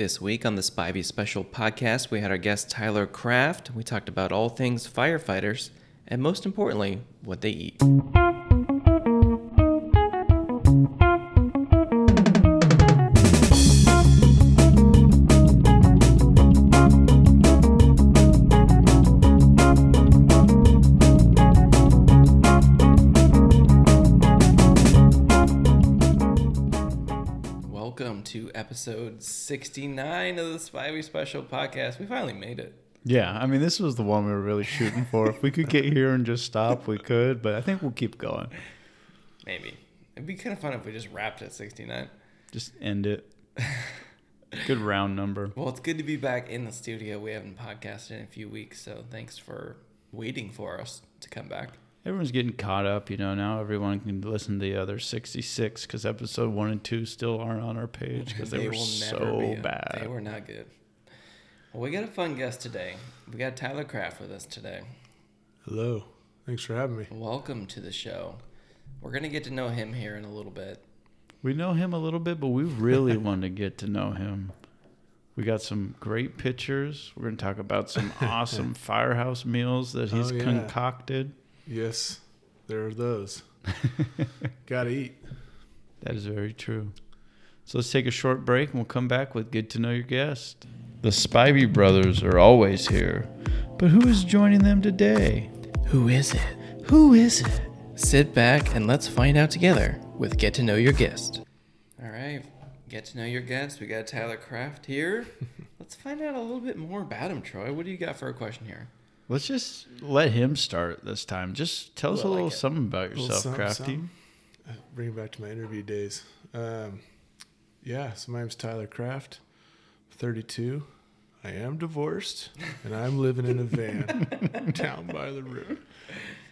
This week on the Spivey Special podcast, we had our guest Tyler Craft. We talked about all things firefighters and, most importantly, what they eat. 69 of the Spivey Special podcast. We finally made it. Yeah, I mean, this was the one we were really shooting for. if we could get here and just stop, we could, but I think we'll keep going. Maybe. It'd be kind of fun if we just wrapped at 69. Just end it. Good round number. Well, it's good to be back in the studio. We haven't podcasted in a few weeks, so thanks for waiting for us to come back. Everyone's getting caught up, you know. Now everyone can listen to the other 66 because episode one and two still aren't on our page because they, were so bad. They were not good. Well, we got a fun guest today. We got Tyler Craft with us today. Hello. Thanks for having me. Welcome to the show. We're going to get to know him here in a little bit. We know him a little bit, but we really want to get to know him. We got some great pictures. We're going to talk about some awesome firehouse meals that he's Oh, yeah. concocted. Yes, there are those. Gotta eat. That is very true. So let's take a short break and we'll come back with Get to Know Your Guest. The Spivey brothers are always here, but who is joining them today? Who is it? Who is it? Sit back and let's find out together with Get to Know Your Guest. All right, get to know your guest. We got Tyler Craft here. let's find out a little bit more about him, Troy. What do you got for a question here? Let's just let him start this time. Just tell us a like little it. something about yourself, something, Crafty. something. Uh, Bring it back to my interview days. Um, yeah, so my name's Tyler Craft, 32. I am divorced, and I'm living in a van down by the river.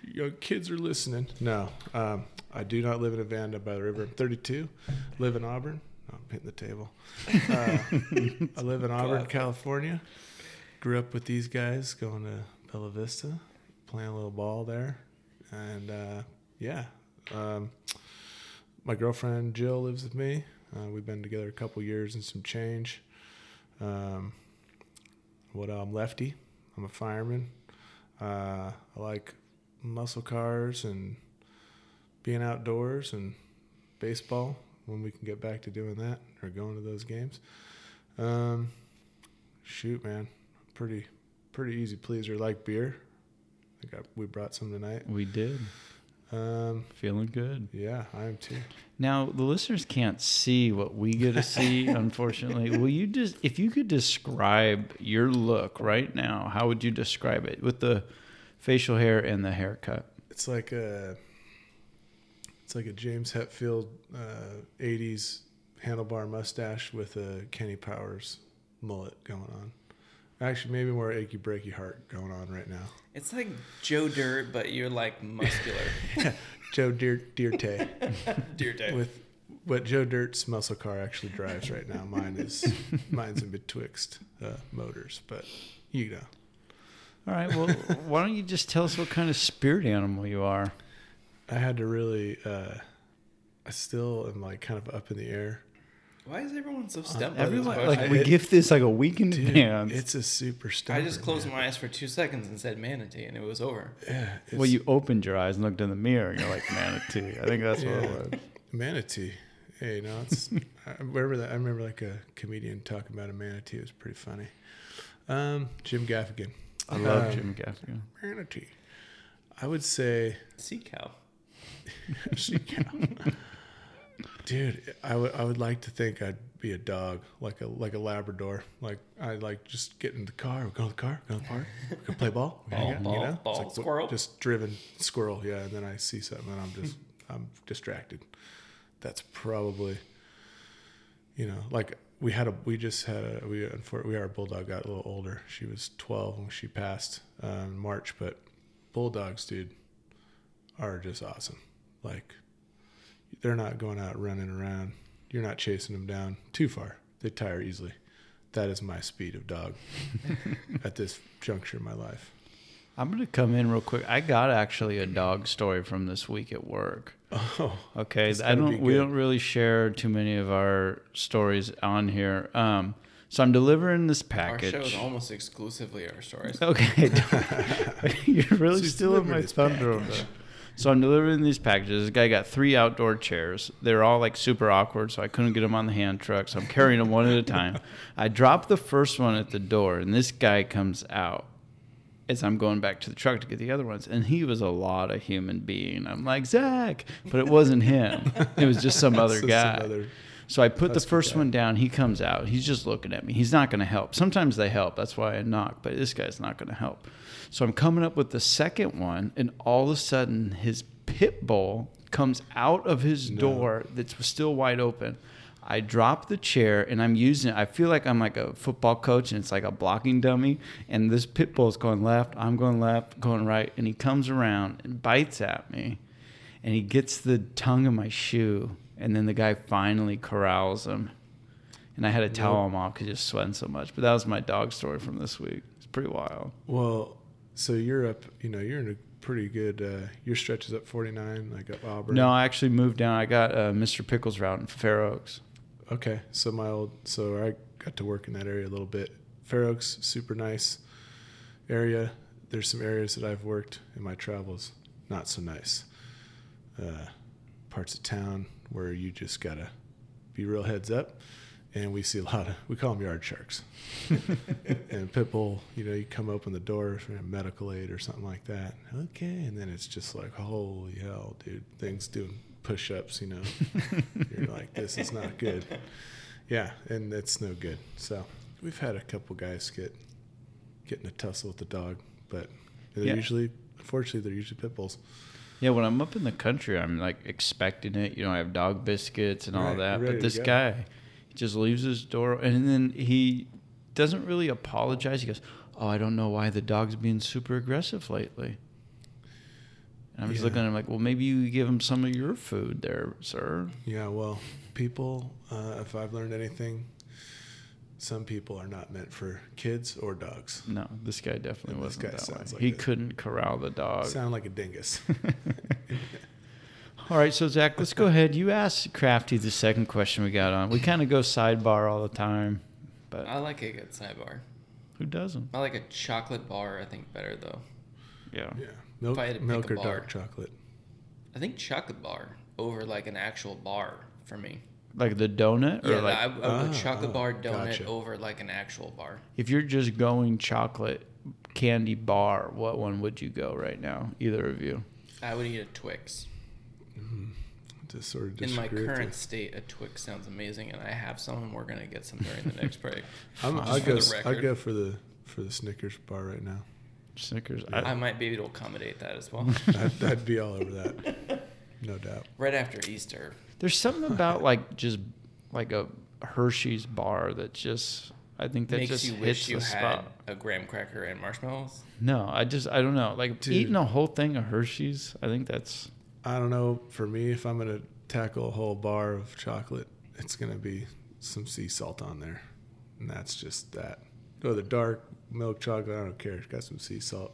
Young kids are listening. No, um, I do not live in a van down by the river. I'm 32, live in Auburn. Oh, I'm hitting the table. Uh, I live in Auburn, California. Grew up with these guys, going to Bella Vista, playing a little ball there, and uh, yeah, um, my girlfriend Jill lives with me. Uh, we've been together a couple years and some change. Um, what I'm lefty. I'm a fireman. Uh, I like muscle cars and being outdoors and baseball when we can get back to doing that or going to those games. Um, shoot, man, pretty pretty easy pleaser. Like beer. I think I, we brought some tonight. We did. Um, Feeling good. yeah, I am too. Now the listeners can't see what we get to see, unfortunately. Will you just, if you could describe your look right now, how would you describe it with the facial hair and the haircut? It's like a it's like a James Hetfield uh, '80s handlebar mustache with a Kenny Powers mullet going on. Actually, maybe more achy breaky heart going on right now. It's like Joe Dirt, but you're like muscular. Joe Dirt Dirte Dear day. with what Joe Dirt's muscle car actually drives right now. Mine is mine's in betwixt uh, motors, but you know. All right. Well, why don't you just tell us what kind of spirit animal you are? I had to really. Uh, I still am like kind of up in the air. Why is everyone so stumped? by this Everyone, question? like, we It- give this like a week in Dude, advance. it's a super I just closed man. my eyes for two seconds and said manatee, and it was over. Yeah. well, you opened your eyes and looked in the mirror, and you're like manatee. I think that's what it was. manatee. Hey, no, it's I remember that. I remember like a comedian talking about a manatee. It was pretty funny. Um, Jim Gaffigan. I love Um, Jim Gaffigan. Manatee. I would say, Sea cow. sea cow. Dude. I would I would like to think I'd be a dog, like a like a Labrador. Like I like just get in the car. We go to the car. Go to the park. We can play ball. Hang Ball, out, ball, It's ball, like, what- squirrel. Just driven squirrel. Yeah, and then I see something and I'm just I'm distracted. That's probably, you know, like we had a we just had a we we our bulldog got a little older. She was 12 when she passed uh, in March, but bulldogs, dude, are just awesome. Like they're not going out running around. You're not chasing them down too far. They tire easily. That is my speed of dog at this juncture in my life. I'm gonna come in real quick. I got actually a dog story from this week at work. Oh, Okay, I don't. We don't really share too many of our stories on here. Um, So I'm delivering this Our package. show is almost exclusively our stories. Okay. You're really She's stealing my this thunder over there. So I'm delivering these packages. This guy got three outdoor chairs. They're all like super awkward, so I couldn't get them on the hand truck. So I'm carrying them one at a time. I drop the first one at the door, and this guy comes out as I'm going back to the truck to get the other ones. And he was a lot of human being. I'm like, Zach, but it wasn't him. It was just some other So some guy. other- So I put the That's good first one down. He comes out. He's just looking at me. He's not going to help. Sometimes they help. That's why I knock. But this guy's not going to help. So I'm coming up with the second one, and all of a sudden his pit bull comes out of his No. door that's still wide open. I drop the chair and I'm using it. I feel like I'm like a football coach and it's like a blocking dummy. And this pit bull is going left. I'm going left, going right. And he comes around and bites at me and he gets the tongue of my shoe, and then the guy finally corrals him, and I had to towel him off because he was sweating so much. But that was my dog story from this week. It's pretty wild. Well, so you're up. You know, you're in a pretty good. Uh, your stretch is up 49, like up Auburn. No, I actually moved down. I got uh, Mr. Pickles route in Fair Oaks. Okay, so my old, so I got to work in that area a little bit. Fair Oaks, super nice area. There's some areas that I've worked in my travels, not so nice. Uh, parts of town where you just gotta be real heads up, and we see a lot of we call them yard sharks. and pit bull, you know, you come open the door for medical aid or something like that. Okay, and then it's just like, holy hell, dude, things doing push-ups. You know, you're like, this is not good. Yeah, and it's no good. So we've had a couple guys get get in a tussle with the dog, but they're Yeah. usually, unfortunately, they're usually pit bulls. Yeah, when I'm up in the country, I'm like expecting it. You know, I have dog biscuits and all Right, that. But this guy, he just leaves his door, and then he doesn't really apologize. He goes, "Oh, I don't know why the dog's being super aggressive lately." And I'm just looking at him like, "Well, maybe you give him some of your food there, sir." Yeah, well, people, uh, if I've learned anything, some people are not meant for kids or dogs. No, this guy definitely And this wasn't guy that way. sounds like he a- couldn't corral the dog. Sound like a dingus. All right, so Zach, let's go ahead. You asked Crafty the second question we got on. We kind of go sidebar all the time, but I like a good sidebar. who doesn't? I like a chocolate bar. I think better though. Yeah. yeah, milk, If I had to pick milk a or bar. dark chocolate. I think chocolate bar over like an actual bar for me. Like the donut, or Yeah, like I, I would Ah, go chocolate bar donut gotcha. over like an actual bar. if you're just going chocolate candy bar, what one would you go right now? Either of you? I would eat a Twix. To sort of In my disagree with current you. state, a Twix sounds amazing, and I have some, and we're gonna get some during the next break. I'm, I'd for go. the s- record. I'd go for the for the Snickers bar right now. Snickers. I I, might be able to accommodate that as well. I'd, I'd be all over that, no doubt. right after Easter. there's something about like just like a Hershey's bar that just I think that Makes just you hits wish the you had spot. a graham cracker and marshmallows. No, I just I don't know. Like Dude. eating a whole thing of Hershey's, I think that's I don't know. For me, if I'm gonna tackle a whole bar of chocolate, it's gonna be some sea salt on there, and that's just that. Oh, the dark milk chocolate. I don't care. It's got some sea salt,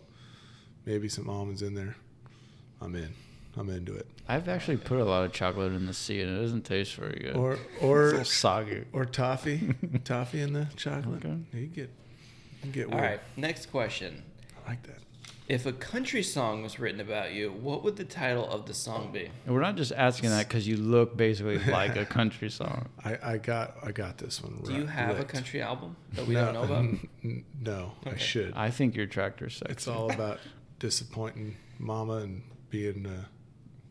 maybe some almonds in there. I'm in. I'm into it. I've actually put a lot of chocolate in the sea and it doesn't taste very good. Or it's a or soggy. or toffee, toffee in the chocolate. Okay. You get you get All weird. right, next question. I like that. If a country song was written about you, what would the title of the song be? And we're not just asking that because you look basically like a country song. I, I got I got this one. Do you right- have a country album that we no, don't know about? n- No, I should. I think your tractor sexy. It's all about disappointing mama and being uh,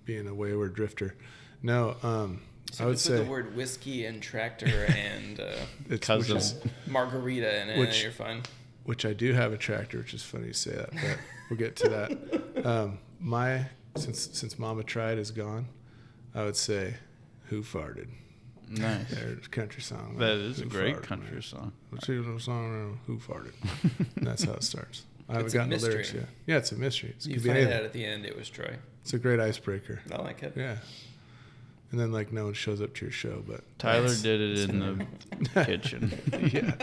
being a wayward drifter. No, um, So I would say the word whiskey and tractor and uh, it's cousin. Which, margarita in it, and Which- you're fine. which I do have a tractor, which is funny to say that, but we'll get to that. Um, my since since Mama tried is gone, I would say, "Who farted?" nice. There's a country song. That is a great farted, country man? song. Let's see the song. Who farted? And that's how it starts. I haven't gotten the lyrics yet. Yeah, it's a mystery. It You could be find out at the end it was Troy. It's a great icebreaker. I like it. Yeah. And then like no one shows up to your show, but Tyler that's- did it in the kitchen. yeah,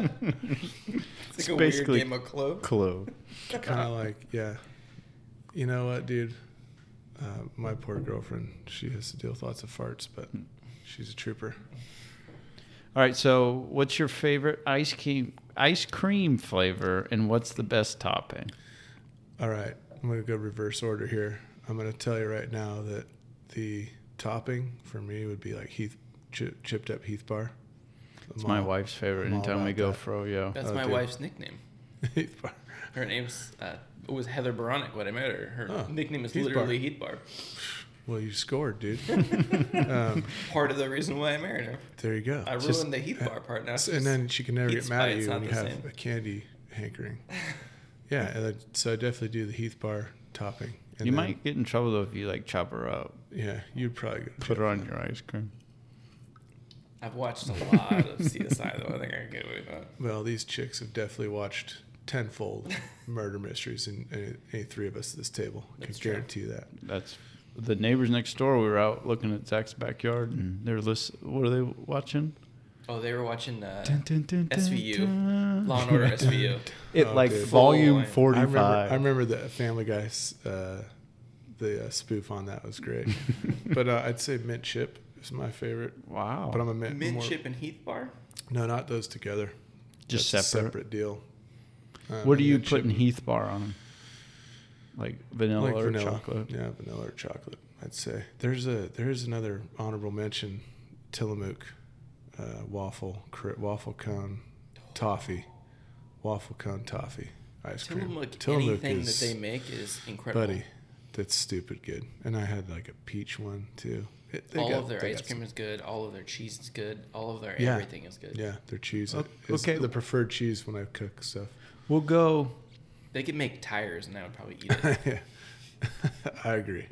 It's like a basically- weird game of club. Clue. kind of like yeah. You know what, dude? Uh, my poor girlfriend, she has to deal with lots of farts, but she's a trooper. All right. So, what's your favorite ice cream ice cream flavor, and what's the best topping? All right, I'm gonna go reverse order here. I'm gonna tell you right now that the topping for me would be like Heath chi- chipped up Heath bar. It's I'm my all- wife's favorite. I'm all Anytime we go that. froyo. That's Oh, my dude. wife's nickname. Heath bar. Her name's uh, it was Heather Baronic when I met her. Her Oh, nickname is Heath literally Bar. Heath Bar. Well, you scored, dude. um, Part of the reason why I married her. there you go. I ruined Just- the Heath Bar part now. and then she can never get mad at you when you have same. a candy hankering. yeah, and then, so I definitely do the Heath bar topping. And you then- might get in trouble though if you like chop her up, Yeah, you'd probably go put her on your ice cream. I've watched a lot of CSI though. I think I can get away with that. Well, these chicks have definitely watched tenfold murder mysteries, and any, any three of us at this table can That's true. guarantee that. That's the neighbors next door. We were out looking at Zach's backyard, and they're listen. What are they watching? Oh, they were watching uh, Dun, dun, dun, dun, SVU. dun. Law and Order SVU. It Oh, like dude. volume Full line. I remember, five. I remember the Family Guy's uh, the uh, spoof on that was great. but uh, I'd say mint chip is my favorite. Wow. But I'm a mint, Mint more- Chip and Heath Bar. No, not those together. Just That's a separate. separate deal. Um, what are you mint chip- putting Heath bar on? Like vanilla like or vanilla. chocolate? Yeah, vanilla or chocolate. I'd say there's a there's another honorable mention, Tillamook, uh, waffle cri- waffle cone, toffee, waffle cone toffee ice cream. Tillamook, Tillamook anything is- that they make is incredible. buddy, that's stupid good. And I had like a peach one too. It, they all got- of their they ice cream some- is good. All of their cheese is good. All of their Yeah. everything is good. Yeah, their cheese O- is okay. the preferred cheese when I cook stuff. We'll go. They could make tires, and I would probably eat it. Yeah. I agree.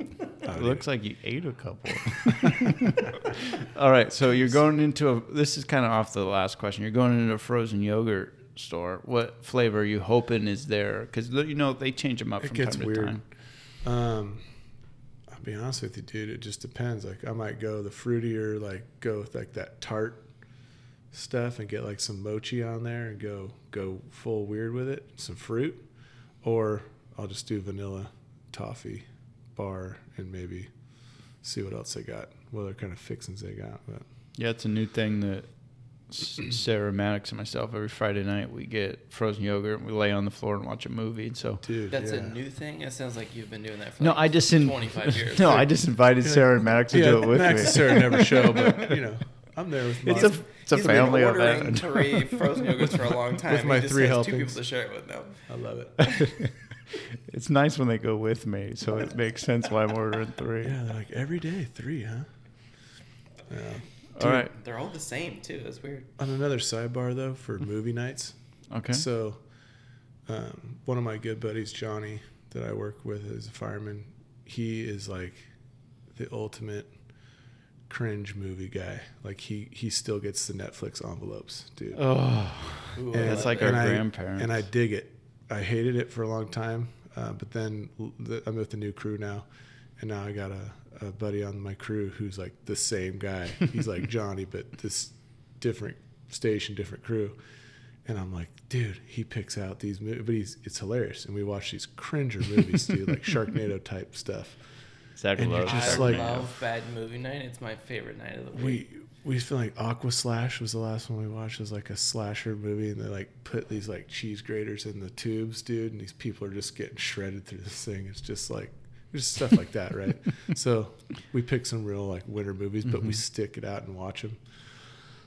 I looks like you ate a couple. All right, so you're going into a. This is kind of off the last question. You're going into a frozen yogurt store. What flavor are you hoping is there? Because you know they change them up It from gets time weird. to time. Um, I'll be honest with you, dude. It just depends. Like, I might go the fruitier, like go with like that tart stuff and get like some mochi on there and go go full weird with it, some fruit, or I'll just do vanilla toffee bar and maybe see what else they got, what other kind of fixings they got. But Yeah, it's a new thing that Sarah Maddox and myself every Friday night we get frozen yogurt and we lay on the floor and watch a movie. And so dude, That's yeah. a new thing. It sounds like you've been doing that for no, like I just in, 25 years. no, I just invited Sarah and Maddox to yeah, do it with Max me. and Sarah never show, but you know, I'm there with my It's a it's a He's family been ordering event. three frozen yogurts for a long time. With my he just three has two people to share it with now. I love it. it's nice when they go with me, so it makes sense why I'm ordering three. Yeah, they're like every day three, huh? Yeah. All right. They're all the same too. That's weird. On another sidebar though, for movie nights. Okay. So, um, one of my good buddies, Johnny, that I work with as a fireman, he is like the ultimate cringe movie guy. Like he he still gets the Netflix envelopes, dude. oh, Ooh, And- I that's like that. our I- grandparents. And I dig it. I hated it for a long time, uh, but then the, I'm with the new crew now, and now I got a, a buddy on my crew who's like the same guy. He's like Johnny, but this different station, different crew. And I'm like, dude, he picks out these movies, but he's it's hilarious. And we watch these cringer movies, dude, like Sharknado type stuff. Zach and you're just I like- love bad movie night. It's my favorite night of the week. We we feel like Aqua Slash was the last one we watched. It was like a slasher movie, and they like put these like cheese graters in the tubes, dude, and these people are just getting shredded through this thing. It's just like just stuff like that, right? so we pick some real like winter movies, but we Mhm. stick it out and watch them.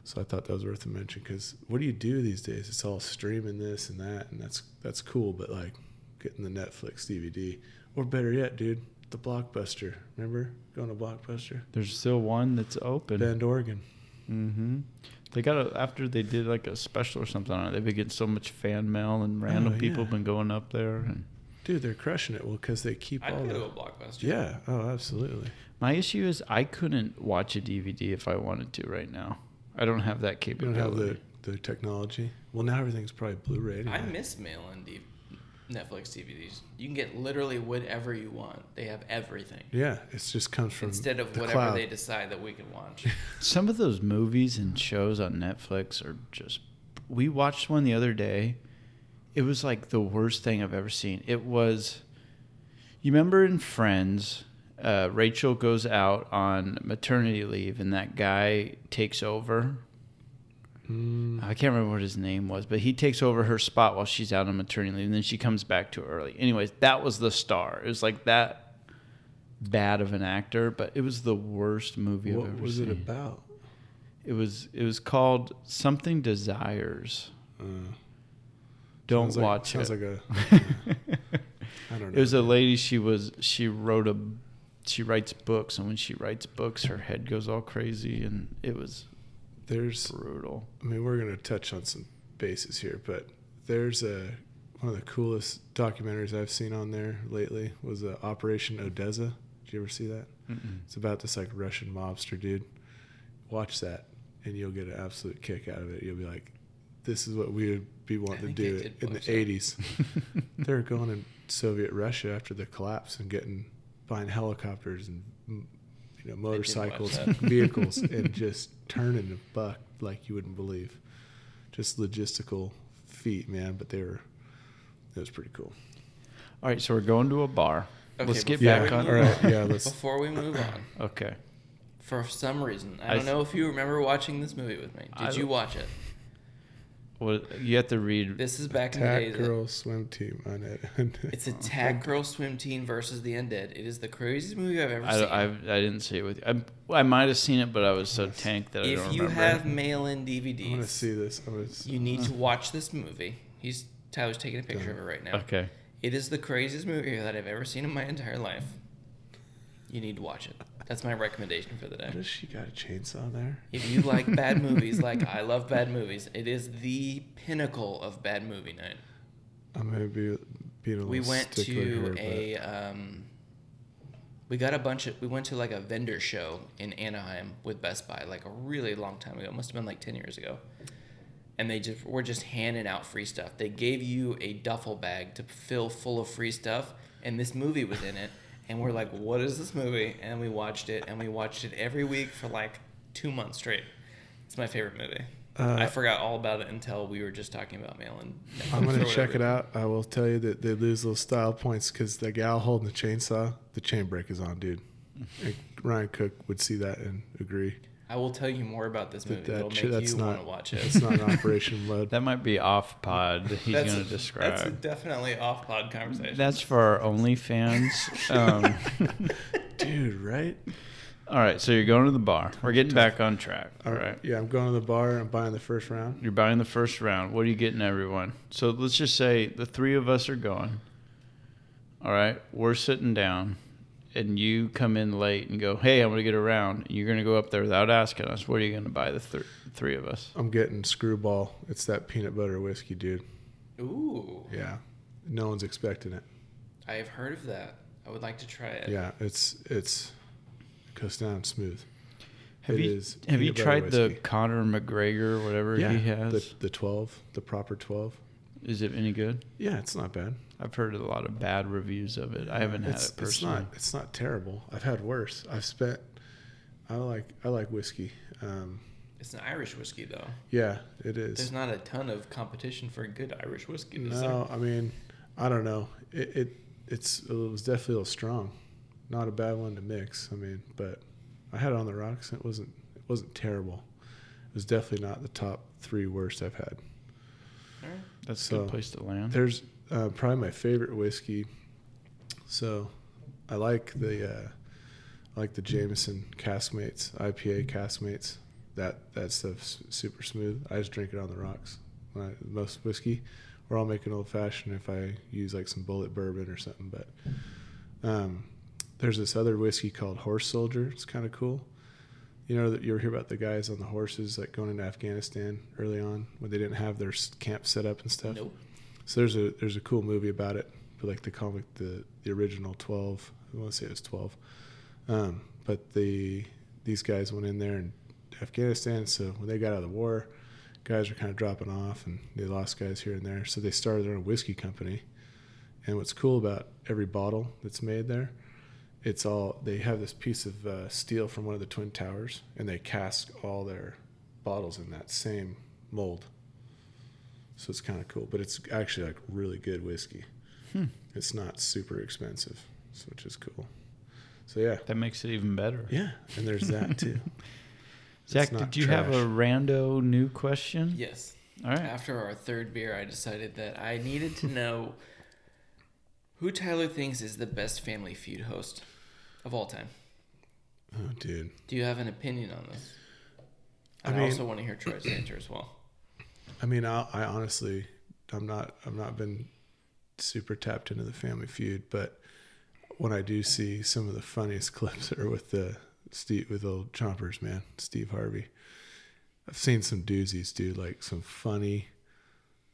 So I thought that was worth a mention because what do you do these days? It's all streaming this and that, and that's that's cool. But like getting the Netflix DVD, or better yet, dude, the Blockbuster. Remember going to Blockbuster? There's still one that's open. Bend, Oregon. Mm-hmm. They got a, after they did like a special or something on it. They've been getting so much fan mail and random Oh, people yeah. been going up there. And Dude, they're crushing it. Well, because they keep I'd all go the. to a blockbuster. Yeah. Oh, absolutely. my issue is I couldn't watch a DVD if I wanted to right now. I don't have that You don't have the, the technology. Well, now everything's probably Blu-ray. Anyway. I miss mail-in D- Netflix DVDs. You can get literally whatever you want. They have everything Yeah, it just comes from instead of the whatever cloud. they decide that we can watch. Some of those movies and shows on Netflix are just. We watched one the other day. It was like the worst thing I've ever seen. It was. You remember in Friends, uh, Rachel goes out on maternity leave and that guy takes over? Mm, I can't remember what his name was, but he takes over her spot while she's out on maternity leave, and then she comes back too early. Anyways, that was the star. It was like that bad of an actor, but it was the worst movie I've ever seen. what was it about? It was it was called something desires. Uh, Don't sounds like- watch sounds it. like a. I don't know. it was a lady. She was she wrote a she writes books, and when she writes books, her head goes all crazy, and it was There's brutal. I mean, we're gonna touch on some bases here, but there's a one of the coolest documentaries I've seen on there lately was uh, Operation Odessa. Did you ever see that? Mm-mm. It's about this like Russian mobster dude. Watch that, and you'll get an absolute kick out of it. You'll be like, "This is what we would be wanting to do in the watch that. '80s." They're going in Soviet Russia after the collapse and getting buying helicopters and you know motorcycles, vehicles, and just turning a buck like you wouldn't believe. Just logistical feat, man. But they were it was pretty cool. All right, so we're going to a bar. Okay, Let's get back we on. all right, yeah. Let's. Before we move on, Okay. for some reason, I I don't s- know if you remember watching this movie with me. Did I- you watch it? Well, you have to read. This is back in the Attack days. girl swim team on it. It's Attack Girl Swim Team versus the Undead. It is the craziest movie I've ever I, seen. I, I didn't see it with you. I, I might have seen it, but I was so tanked that I if don't remember you have mail-in DVDs, I'm gonna see this. I'm gonna. s- you need to watch this movie. He's Tyler's taking a picture of it right now. Okay. It is the craziest movie that I've ever seen in my entire life. You need to watch it. That's my recommendation for the day. Does she got a chainsaw there? If you like bad movies, like I love bad movies, it is the pinnacle of bad movie night. I'm gonna be being a little We went to here, a um, we got a bunch of we went to like a vendor show in Anaheim with Best Buy like a really long time ago. It must have been like ten years ago. And they just were just handing out free stuff. They gave you a duffel bag to fill full of free stuff, and this movie was in it. And we're like, "What is this movie?" And we watched it, and we watched it every week for like two months straight. It's my favorite movie. Uh, I forgot all about it until we were just talking about mail and. I'm gonna check it out. I will tell you that they lose little style points because the gal holding the chainsaw, the chain brake is on, dude. Ryan Cook would see that and agree. I will tell you more about this movie. That, It'll that make that's you not. want to watch it. It's not an operation mode. That might be off pod. He's going to describe. That's a definitely off pod conversation. That's for our OnlyFans. Um, Dude, right? all right, so you're going to the bar. We're getting back on track. All right. Yeah, I'm going to the bar. I'm buying the first round. You're buying the first round. What are you getting everyone? So let's just say the three of us are going. All right, we're sitting down, and you come in late and go, "Hey, I'm going to get around, round." You're going to go up there without asking us. What are you going to buy the th- three of us? I'm getting Screwball. It's that peanut butter whiskey, dude. Ooh, Yeah, no one's expecting it. I have heard of that. I would like to try it. Yeah, it's it's it goes down smooth. Have It you is have you peanut butter tried the. Conor McGregor whatever yeah, he has? the the twelve, the proper twelve. Is it any good? Yeah, it's not bad. I've heard a lot of bad reviews of it. I haven't had it's, it personally. It's not it's not terrible. I've had worse. I've spent. I like I like whiskey. Um, It's an Irish whiskey though. yeah, it is. There's not a ton of competition for good Irish whiskey. is there? No, I mean, I don't know. It, it it's it was definitely a little strong. Not a bad one to mix. I mean, but I had it on the rocks. And it wasn't it wasn't terrible. It was definitely not the top three worst I've had. Right. That's a good place to land. There's uh, probably my favorite whiskey. So, I like the uh, I like the Jameson Caskmates IPA Caskmates. That that stuff's super smooth. I just drink it on the rocks. When I, most whiskey, or I'll make an old fashioned if I use like some Bulleit bourbon or something. But um, there's this other whiskey called Horse Soldier. It's kind of cool. You know that you hear about the guys on the horses like going into Afghanistan early on when they didn't have their camp set up and stuff. Nope. So there's a there's a cool movie about it, but like the comic, the the original twelve. I want to say it was twelve, um, but the these guys went in there in Afghanistan. So when they got out of the war, guys were kind of dropping off, and they lost guys here and there. So they started their own whiskey company. And what's cool about every bottle that's made there, it's all they have this piece of uh, steel from one of the twin towers, and they cask all their bottles in that same mold. So it's kind of cool, but it's actually like really good whiskey. Hmm. It's not super expensive, so which is cool. So yeah, That makes it even better. yeah, and there's that too. Zach, did you have a rando new question? Yes. All right. After our third beer, I decided that I needed to know who Tyler thinks is the best Family Feud host of all time. Oh, dude. Do you have an opinion on this? I And I, mean- also want to hear Troy's answer as well. I mean, I, I honestly, I'm not, I've not been super tapped into the Family Feud, but when I do see some of the funniest clips are with the Steve, with old chompers, man, Steve Harvey. I've seen some doozies, dude, like some funny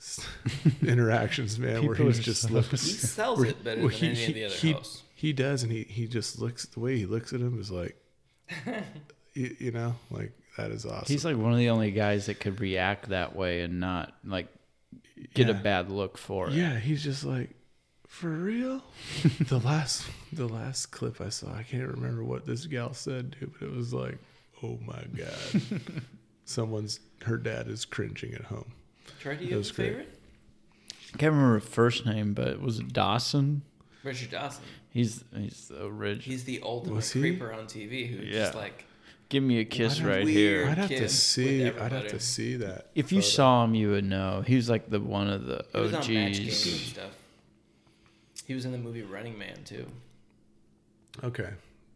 interactions, man, where People he's just so- looking. He sells it better than he- any of the other he- hosts. He does, and he he just looks the way he looks at him is like, you, you know, like that is awesome. He's like one of the only guys that could react that way and not like get a bad look for it. Yeah, he's just like, for real. the last the last clip I saw, I can't remember what this gal said, dude, but it was like, oh my god, someone's her dad is cringing at home. Troy, do you That have was a great. favorite? I can't remember her first name, but was it Dawson? Richard Dawson. He's he's the original. He's the ultimate Was he? creeper on TV who's just like, Give me a kiss I'd right weird. here. I'd have kid to with see. I'd have everybody. to see that. If you photo. saw him, you would know. He was like the one of the he was on Match Game and OGs. stuff. He was in the movie Running Man too. okay,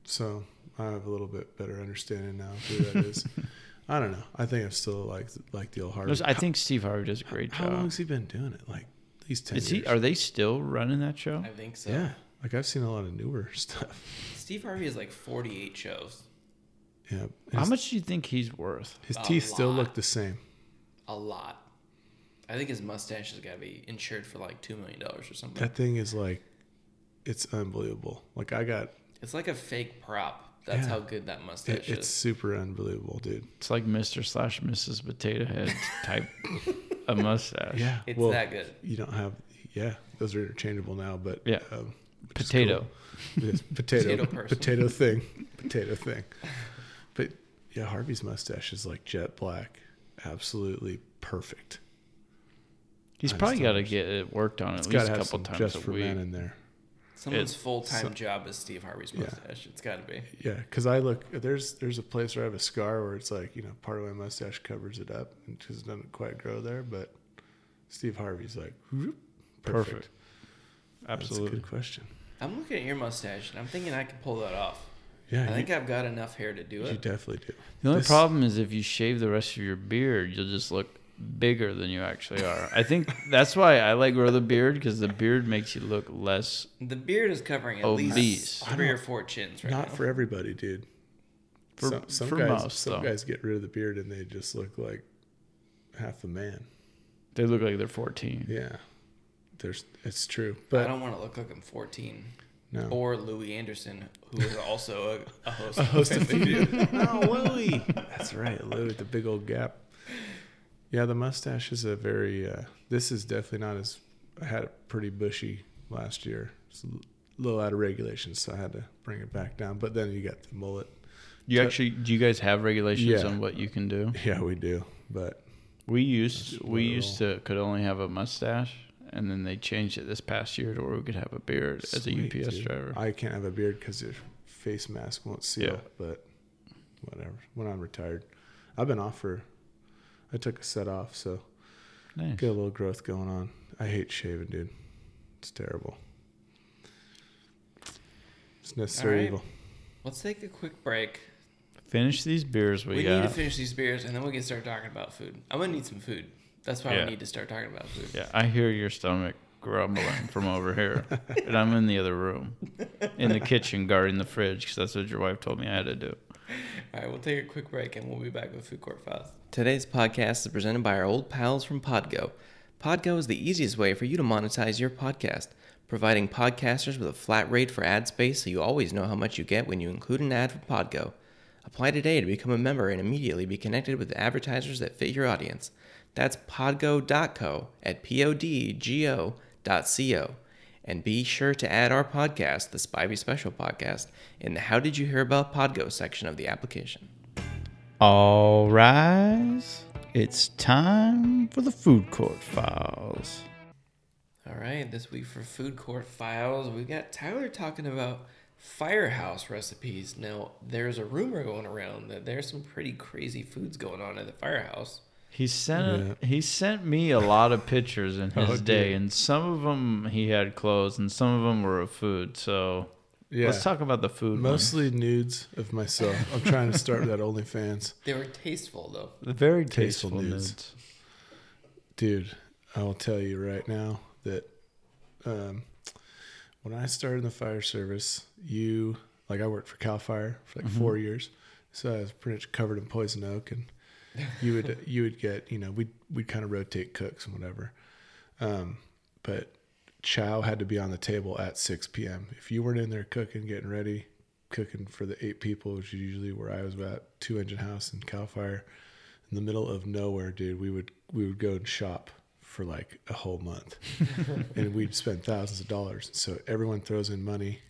so I have a little bit better understanding now of who that is. I don't know. I think I'm still like like the old Harvey. I think Steve Harvey does a great job. How job. long has he been doing it? Like at least ten Is he? Are they still running that show? I think so. yeah, like I've seen a lot of newer stuff. Steve Harvey has like 48 shows. Yeah. How much do you think he's worth? His A teeth still look the same. A lot. I think his mustache has got to be insured for like $2 million or something. That thing is like, it's unbelievable. Like I got, It's like a fake prop. That's Yeah. how good that mustache it, it's is. super unbelievable, dude. It's like Mr. slash Mrs. Potato Head type a mustache. Yeah. It's well, that good. You don't have, yeah, those are interchangeable now, but Yeah. um, Potato. cool. It is potato, Potato potato, thing, potato thing. But yeah, Harvey's mustache is like jet black, absolutely perfect. He's I probably got to get it worked on at least a to have couple some times just a for week. men in there. Someone's full time so- job is Steve Harvey's Yeah. mustache. It's got to be. Yeah, because I look there's there's a place where I have a scar where it's like you know part of my mustache covers it up and it just doesn't quite grow there, but Steve Harvey's like whoop, perfect. Perfect. That's a Absolutely. good question. I'm looking at your mustache and I'm thinking I can pull that off. Yeah, I you, think I've got enough hair to do it. you definitely do. The only This- problem is if you shave the rest of your beard, you'll just look bigger than you actually are. I think that's why I like grow the beard because the beard makes you look less. The beard is covering at Obese. least three or don't- four chins right Not now. for everybody, dude. For- some some for guys most, some though. guys get rid of the beard and they just look like half a man. They look like they're 14. Yeah, there's it's true, But I don't want to look like I'm 14. no. Or Louie Anderson, who is also a, a host. a host of Family Feud. Feud. oh, Louie. That's right, Louie with the big old gap. Yeah, the mustache is a very. Uh, this is definitely not as. I had it pretty bushy last year. It's a little out of regulation, so I had to bring it back down. But then you got the mullet. You So- actually, do you guys have regulations Yeah. on what you can do? Yeah, we do. But We used we used to could only have a mustache, and then they changed it this past year to where we could have a beard as a UPS dude. driver. I can't have a beard because your face mask won't seal. Yeah. But whatever. When I'm retired, I've been off for. I took a set off, so nice. Get a little growth going on. I hate shaving, dude. It's terrible. It's necessary All right. evil. Let's take a quick break. Finish these beers we, We, got. need to finish these beers and then we can start talking about food. I'm going to need some food. That's why Yeah. we need to start talking about food. yeah, I hear your stomach grumbling from over here, and I'm in the other room, in the kitchen guarding the fridge because that's what your wife told me I had to do. All right, we'll take a quick break and we'll be back with Food Court Files. Today's podcast is presented by our old pals from Podgo. Podgo is the easiest way for you to monetize your podcast, providing podcasters with a flat rate for ad space so you always know how much you get when you include an ad from Podgo. Apply today to become a member and immediately be connected with advertisers that fit your audience. That's podgo.co at podgo.co. And be sure to add our podcast, the Spivey Special Podcast, in the How Did You Hear About Podgo section of the application. All rise. It's time for the food court files. All right, this week for Food Court Files, we got Tyler talking about firehouse recipes. Now, there's a rumor going around that there's some pretty crazy foods going on at the firehouse. He sent he sent me a lot of pictures in his Oh, day, dude. and some of them he had clothes, and some of them were of food. So Yeah. let's talk about the food. one. Mostly nudes of myself. I'm trying to start that OnlyFans. They were tasteful, though. Very Tasteful tasteful nudes. nudes. Dude, I will tell you right now that um, when I started in the fire service, you like I worked for Cal Fire for like four years, so I was pretty much covered in poison oak, and you would you would get you know we we'd kind of rotate cooks and whatever, um, but chow had to be on the table at six p.m. If you weren't in there cooking, getting ready, cooking for the eight people, which is usually where I was at, two engine house and Cal Fire, in the middle of nowhere, dude. We would we would go and shop for like a whole month, and we'd spend thousands of dollars. So everyone throws in money,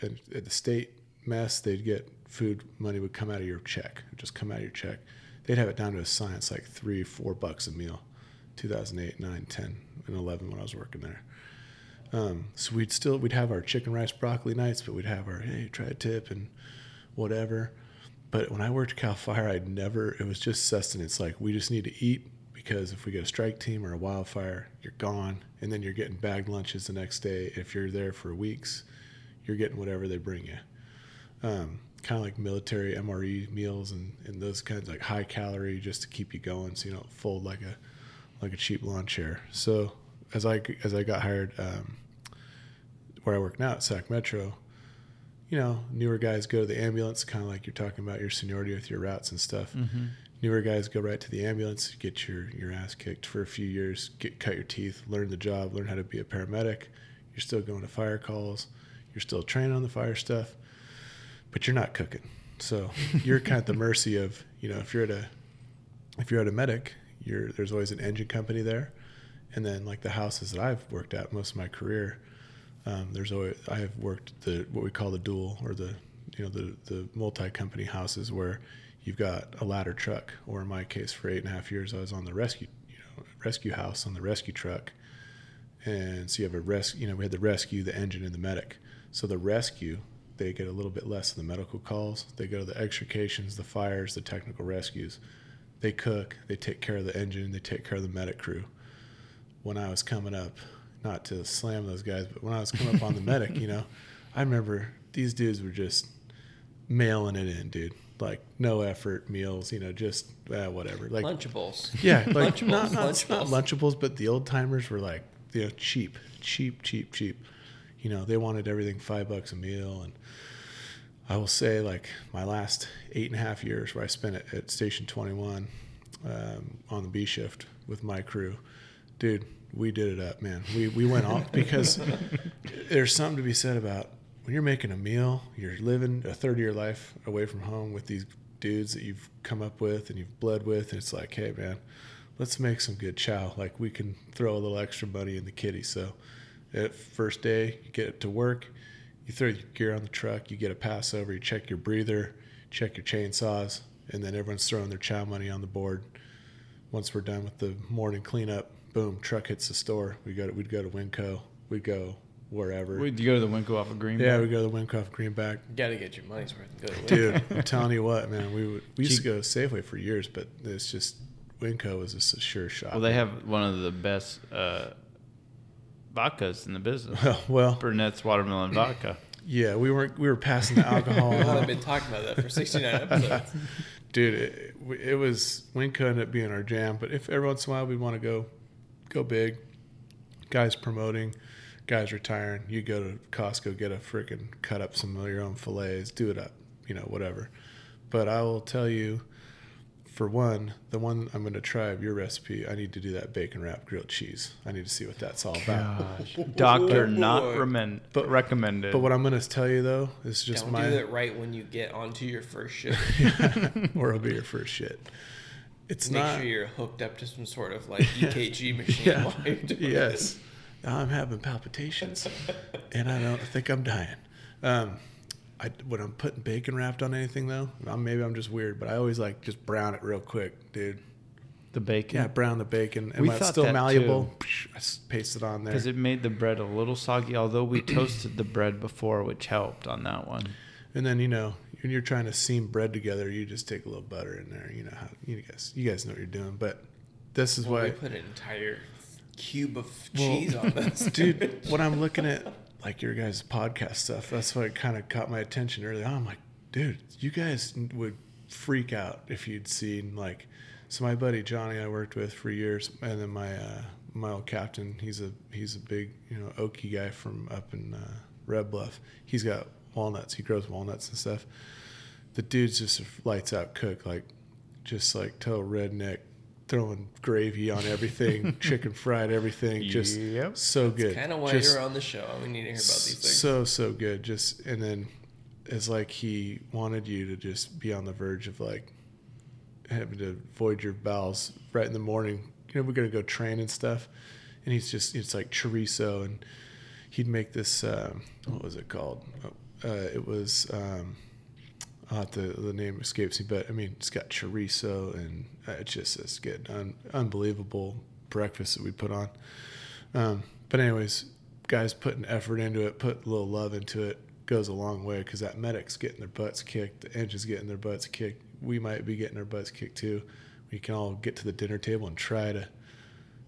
and at the state mess, they'd get food money would come out of your check, It'd just come out of your check. They'd have it down to a science, like three, four bucks a meal. 2008, 9, 10, and 11 when I was working there. Um, so we'd still we'd have our chicken rice broccoli nights, but we'd have our hey try a tip and whatever. But when I worked at Cal Fire, I'd never. It was just sustenance. Like we just need to eat because if we get a strike team or a wildfire, you're gone, and then you're getting bagged lunches the next day. If you're there for weeks, you're getting whatever they bring you. Um, kind of like military MRE meals and, and those kinds like high calorie just to keep you going, so you don't fold like a like a cheap lawn chair. So as I as I got hired, um, where I work now at Sac Metro, you know, newer guys go to the ambulance, kind of like you're talking about your seniority with your routes and stuff. Mm-hmm. Newer guys go right to the ambulance, get your your ass kicked for a few years, get cut your teeth, learn the job, learn how to be a paramedic. You're still going to fire calls, you're still training on the fire stuff, but you're not cooking. So you're kind of at the mercy of you know if you're at a if you're at a medic, you're there's always an engine company there, and then like the houses that I've worked at most of my career, um, there's always I have worked the what we call the dual or the you know the the multi-company houses where you've got a ladder truck, or in my case, for eight and a half years, I was on the rescue you know rescue house on the rescue truck, and so you have a rescue. You know, we had the rescue, the engine, and the medic. So the rescue, they get a little bit less of the medical calls. They go to the extrications, the fires, the technical rescues. They cook, they take care of the engine, they take care of the medic crew. When I was coming up, not to slam those guys, but when I was coming up on the medic, you know, I remember these dudes were just mailing it in, dude. Like no effort meals, you know, just uh, whatever. Like Lunchables. yeah, like Lunchables, not, not, Lunchables. not Lunchables, but the old timers were like, you know, cheap, cheap, cheap, cheap. You know, they wanted everything five bucks a meal. And I will say, like, my last eight and a half years where I spent it at Station 21 um, on the B shift with my crew, dude, we did it up, man. We, we went off because there's something to be said about when you're making a meal, you're living a third of your life away from home with these dudes that you've come up with and you've bled with, and it's like, hey man, let's make some good chow. Like we can throw a little extra money in the kitty. So, at first day, you get to work, you throw your gear on the truck, you get a pass over, you check your breather, check your chainsaws, and then everyone's throwing their chow money on the board. Once we're done with the morning cleanup, boom, truck hits the store. We go to, we'd go to Winco, we'd go wherever. We'd you go to the Winco off of Green? yeah, we go to the Winco off Greenback. You gotta get your money's worth. Go to Dude, I'm telling you what, man, we would, we used to go Safeway for years, but it's just Winco is a sure shot. Well, they have one of the best uh, vodkas in the business. well, well, Burnett's watermelon vodka. yeah, we weren't we were passing the alcohol. Well, I've been talking about that for 69 episodes. Dude, it, it was Winco ended up being our jam, but if every once in a while we'd want to go go big, guys promoting, guys retiring, you go to Costco, get a freaking cut up some of your own fillets, do it up, you know, whatever. But I will tell you, for one, the one I'm going to try of your recipe, I need to do that bacon wrap grilled cheese. I need to see what that's all about. Gosh, doctor not boy. recommend, But- recommended. But what I'm going to tell you though is just Don't my do it right when you get onto your first shift. or it'll be your first shit. It's Make not. sure you're hooked up to some sort of like EKG machine Yeah. while you're doing yes. Now I'm having palpitations, and I don't think I'm dying. Um, I, when I'm putting bacon wrapped on anything though, I'm, maybe I'm just weird, but I always like just brown it real quick, dude. The bacon. Yeah, brown the bacon, and We when it's thought still that malleable, I s- paste it on there. Because it made the bread a little soggy, although we toasted the bread before, which helped on that one. And then you know when you're trying to seam bread together, you just take a little butter in there. You know how you guys you guys know what you're doing. But this is Well, why, we put an entire cube of Well, cheese on this, dude. When I'm looking at like your guys' podcast stuff, that's what kind of caught my attention early on. I'm like, dude, you guys would freak out if you'd seen like. So my buddy Johnny, I worked with for years, and then my uh, my old captain, he's a he's a big you know Okie guy from up in uh, Red Bluff. He's got walnuts. He grows walnuts and stuff. The dude's just a lights out cook, like just like total redneck, throwing gravy on everything, chicken fried everything, just Yep. so good. kind of why Just you're on the show. We need to hear about these things. so so good. Just and then it's like he wanted you to just be on the verge of like having to void your bowels right in the morning. You know, we're gonna go train and stuff, and he's just it's like chorizo, and he'd make this. Um, what was it called? Uh, it was. Um, Have to, the name escapes me, but I mean, it's got chorizo, and uh, it's just it's good, Un, unbelievable breakfast that we put on. Um, but anyways, guys putting effort into it, put a little love into it, goes a long way because that medic's getting their butts kicked, the engine's getting their butts kicked. We might be getting our butts kicked too. We can all get to the dinner table and try to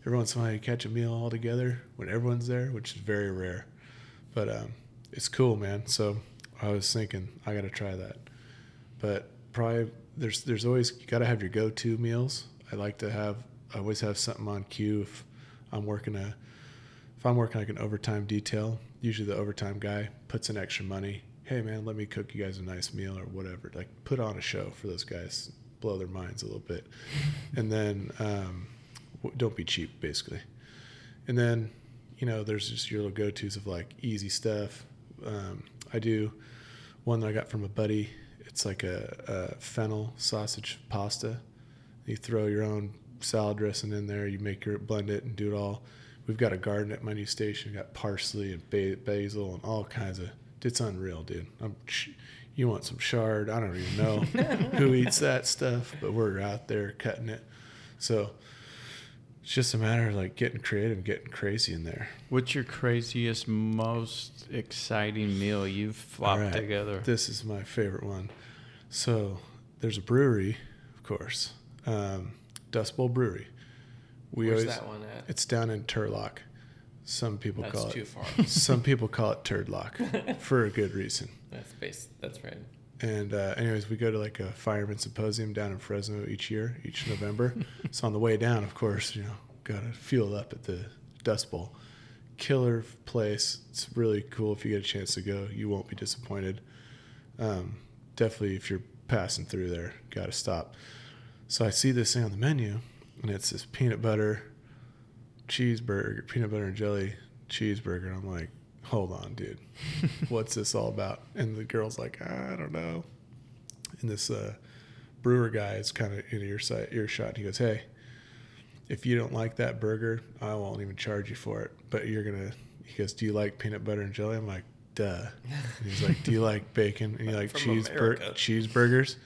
every once in a while catch a meal all together when everyone's there, which is very rare. But um, it's cool, man. So I was thinking I got to try that. But probably there's there's always you got to have your go-to meals. I like to have I always have something on cue if I'm working a if I'm working like an overtime detail. Usually the overtime guy puts in extra money. Hey man, let me cook you guys a nice meal or whatever. Like put on a show for those guys, blow their minds a little bit, and then um, don't be cheap basically. And then you know there's just your little go-to's of like easy stuff. Um, I do one that I got from a buddy. It's like a, a fennel sausage pasta. You throw your own salad dressing in there. You make your blend it and do it all. We've got a garden at my new station. We've got parsley and basil and all kinds of. It's unreal, dude. I'm, you want some chard? I don't even know who eats that stuff, but we're out there cutting it. So it's just a matter of like getting creative, and getting crazy in there. What's your craziest, most exciting meal you've flopped All right. together? This is my favorite one. So there's a brewery, of course, um, Dust Bowl Brewery. We Where's always that one at? it's down in Turlock. Some people That's call too it. far. Some people call it Turdlock for a good reason. That's base. That's right. And uh, anyways, we go to like a fireman symposium down in Fresno each year, each November. so on the way down, of course, you know, gotta fuel up at the Dust Bowl. Killer place. It's really cool if you get a chance to go. You won't be disappointed. Um, definitely, if you're passing through there, gotta stop. So I see this thing on the menu, and it's this peanut butter cheeseburger, peanut butter and jelly cheeseburger. And I'm like, hold on, dude what's this all about? And the girl's like, I don't know. And this uh, brewer guy is kind of in earshot, earshot. He goes, Hey, if you don't like that burger, I won't even charge you for it. But you're gonna. He goes, Do you like peanut butter and jelly? I'm like, Duh. And he's like, Do you like bacon? And you like From cheese America. cheeseburgers?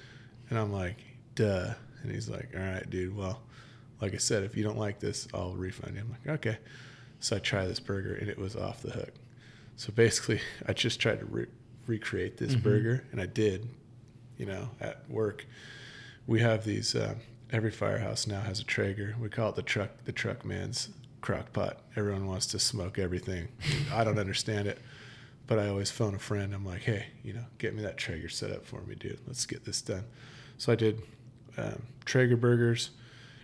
And I'm like, Duh. And he's like, All right, dude. Well, like I said, if you don't like this, I'll refund you. I'm like, Okay. So I try this burger, and it was off the hook. So basically, I just tried to re- recreate this Mhm. burger, and I did. You know, at work, we have these. Uh, every firehouse now has a Traeger. We call it the truck, the truck man's crock pot. Everyone wants to smoke everything. I don't understand it, but I always phone a friend. I'm like, hey, you know, get me that Traeger set up for me, dude. Let's get this done. So I did um, Traeger burgers,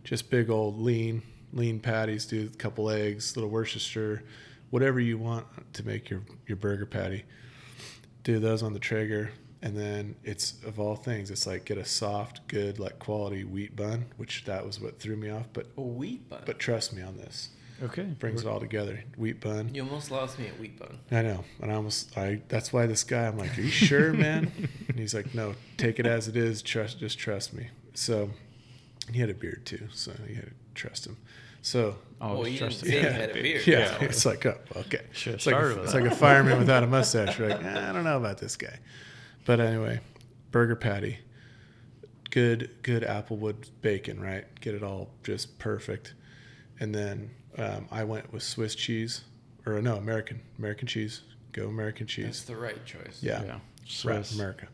just big old lean, lean patties, dude. A couple eggs, little Worcestershire, whatever you want to make your your burger patty. Do those on the Traeger, and then it's of all things, it's like get a soft, good, like quality wheat bun, which that was what threw me off. But A wheat bun. but trust me on this, Okay. brings it all together. Wheat bun. you almost lost me at wheat bun. I know, and I almost I. That's why this guy. I'm like, are you sure, man? and he's like, no, take it as it is. Trust, just trust me. So he had a beard too, so you had to trust him. So Always well, you didn't trust say the he had a beard. yeah, Yeah. it's like, oh, okay. Should've It's like, a, it's like a fireman without a mustache. You're like, "Eh, I don't know about this guy. But anyway, burger patty, good good applewood bacon, right? Get it all just perfect, and then um, I went with Swiss cheese, or no American American cheese. Go American cheese. That's the right choice. Yeah, Yeah. right, Swiss. America.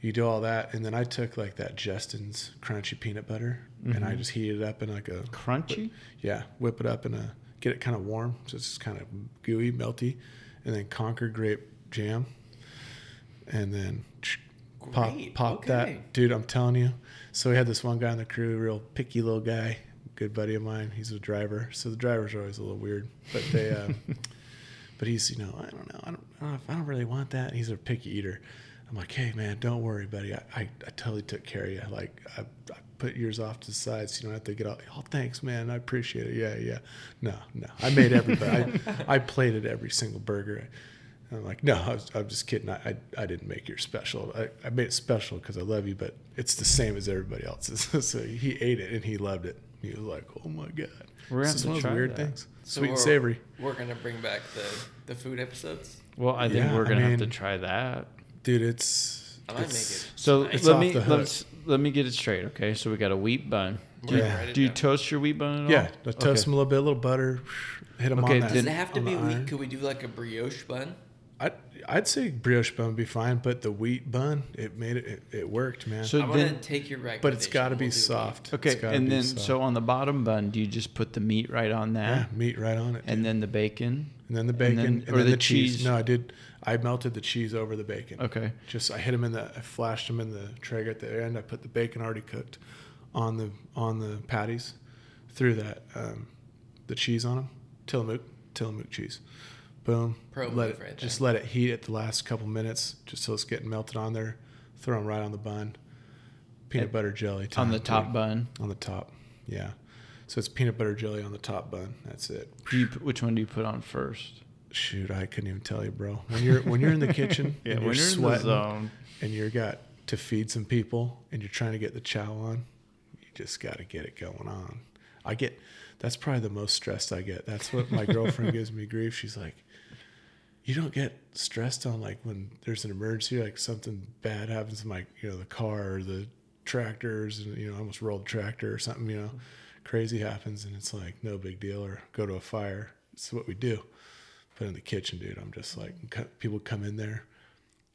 You do all that, and then I took like that Justin's crunchy peanut butter, and Mm-hmm. I just heated it up in like a Crunchy? yeah, whip it up in a get it kind of warm, so it's kind of gooey, melty, and then Concord grape jam, and then pop pop okay. that, dude. I'm telling you. So we had this one guy on the crew, real picky little guy, good buddy of mine. He's a driver, so the drivers are always a little weird, but they. Uh, but he's, you know, I don't know, I don't, I don't, I don't really want that. He's a picky eater. I'm like, hey man, don't worry, buddy. I, I, I totally took care of you. Like I, I put yours off to the side so you don't have to get all. Oh, thanks, man. I appreciate it. Yeah, yeah. No, no. I made everybody. I, I plated every single burger. I'm like, no, I was, I'm just kidding. I, I, I didn't make yours special. I, I made it special because I love you, but it's the same as everybody else's. so he ate it and he loved it. He was like, oh my god. We're This gonna is have one of those try weird that. things. So Sweet and savory. We're gonna bring back the the food episodes. Well, I think Yeah, we're gonna have to try that. Dude, it's. I might make it. So tonight. Let me let's let me get it straight. Okay, so we got a wheat bun. Do you, Yeah. write it do you toast your wheat bun at all? Yeah, I toast Okay. them a little bit, a little butter, hit them Okay, on that. Does then- it have to be wheat? iron. Could we do like a brioche bun? I'd, I'd say brioche bun would be fine, but the wheat bun, it made it, it, it worked, man. So I'm gonna then, take your recommendation. but it's got to We'll be soft. It's okay, and then soft. so on the bottom bun, do you just put the meat right on that, yeah, meat right on it, and dude. then the bacon? and then the bacon, then- and then, or the the, cheese. cheese. No, I did. I melted the cheese over the bacon. Okay, Just I hit them in the, I flashed them in the Traeger at the end. I put the bacon already cooked on the on the patties, threw that um, the cheese on them, Tillamook Tillamook cheese. Boom. Pro let it right just let it heat at the last couple minutes, just so it's getting melted on there. Throw them right on the bun. Peanut And butter jelly on the top dude. bun. On the top, yeah. So it's peanut butter jelly on the top bun. That's it. Do you, which one do you put on first? Shoot, I couldn't even tell you, bro. When you're when you're in the kitchen and you're sweating zone. and you're got to feed some people and you're trying to get the chow on, you just got to get it going on. I get that's probably the most stressed I get. That's what my girlfriend gives me grief. She's like, "You don't get stressed on like when there's an emergency, like something bad happens to my you know the car or the tractors, and you know almost rolled tractor or something, you know, crazy happens, and it's like no big deal, or go to a fire. It's what we do." But in the kitchen, dude, I'm just like mm-hmm. people come in there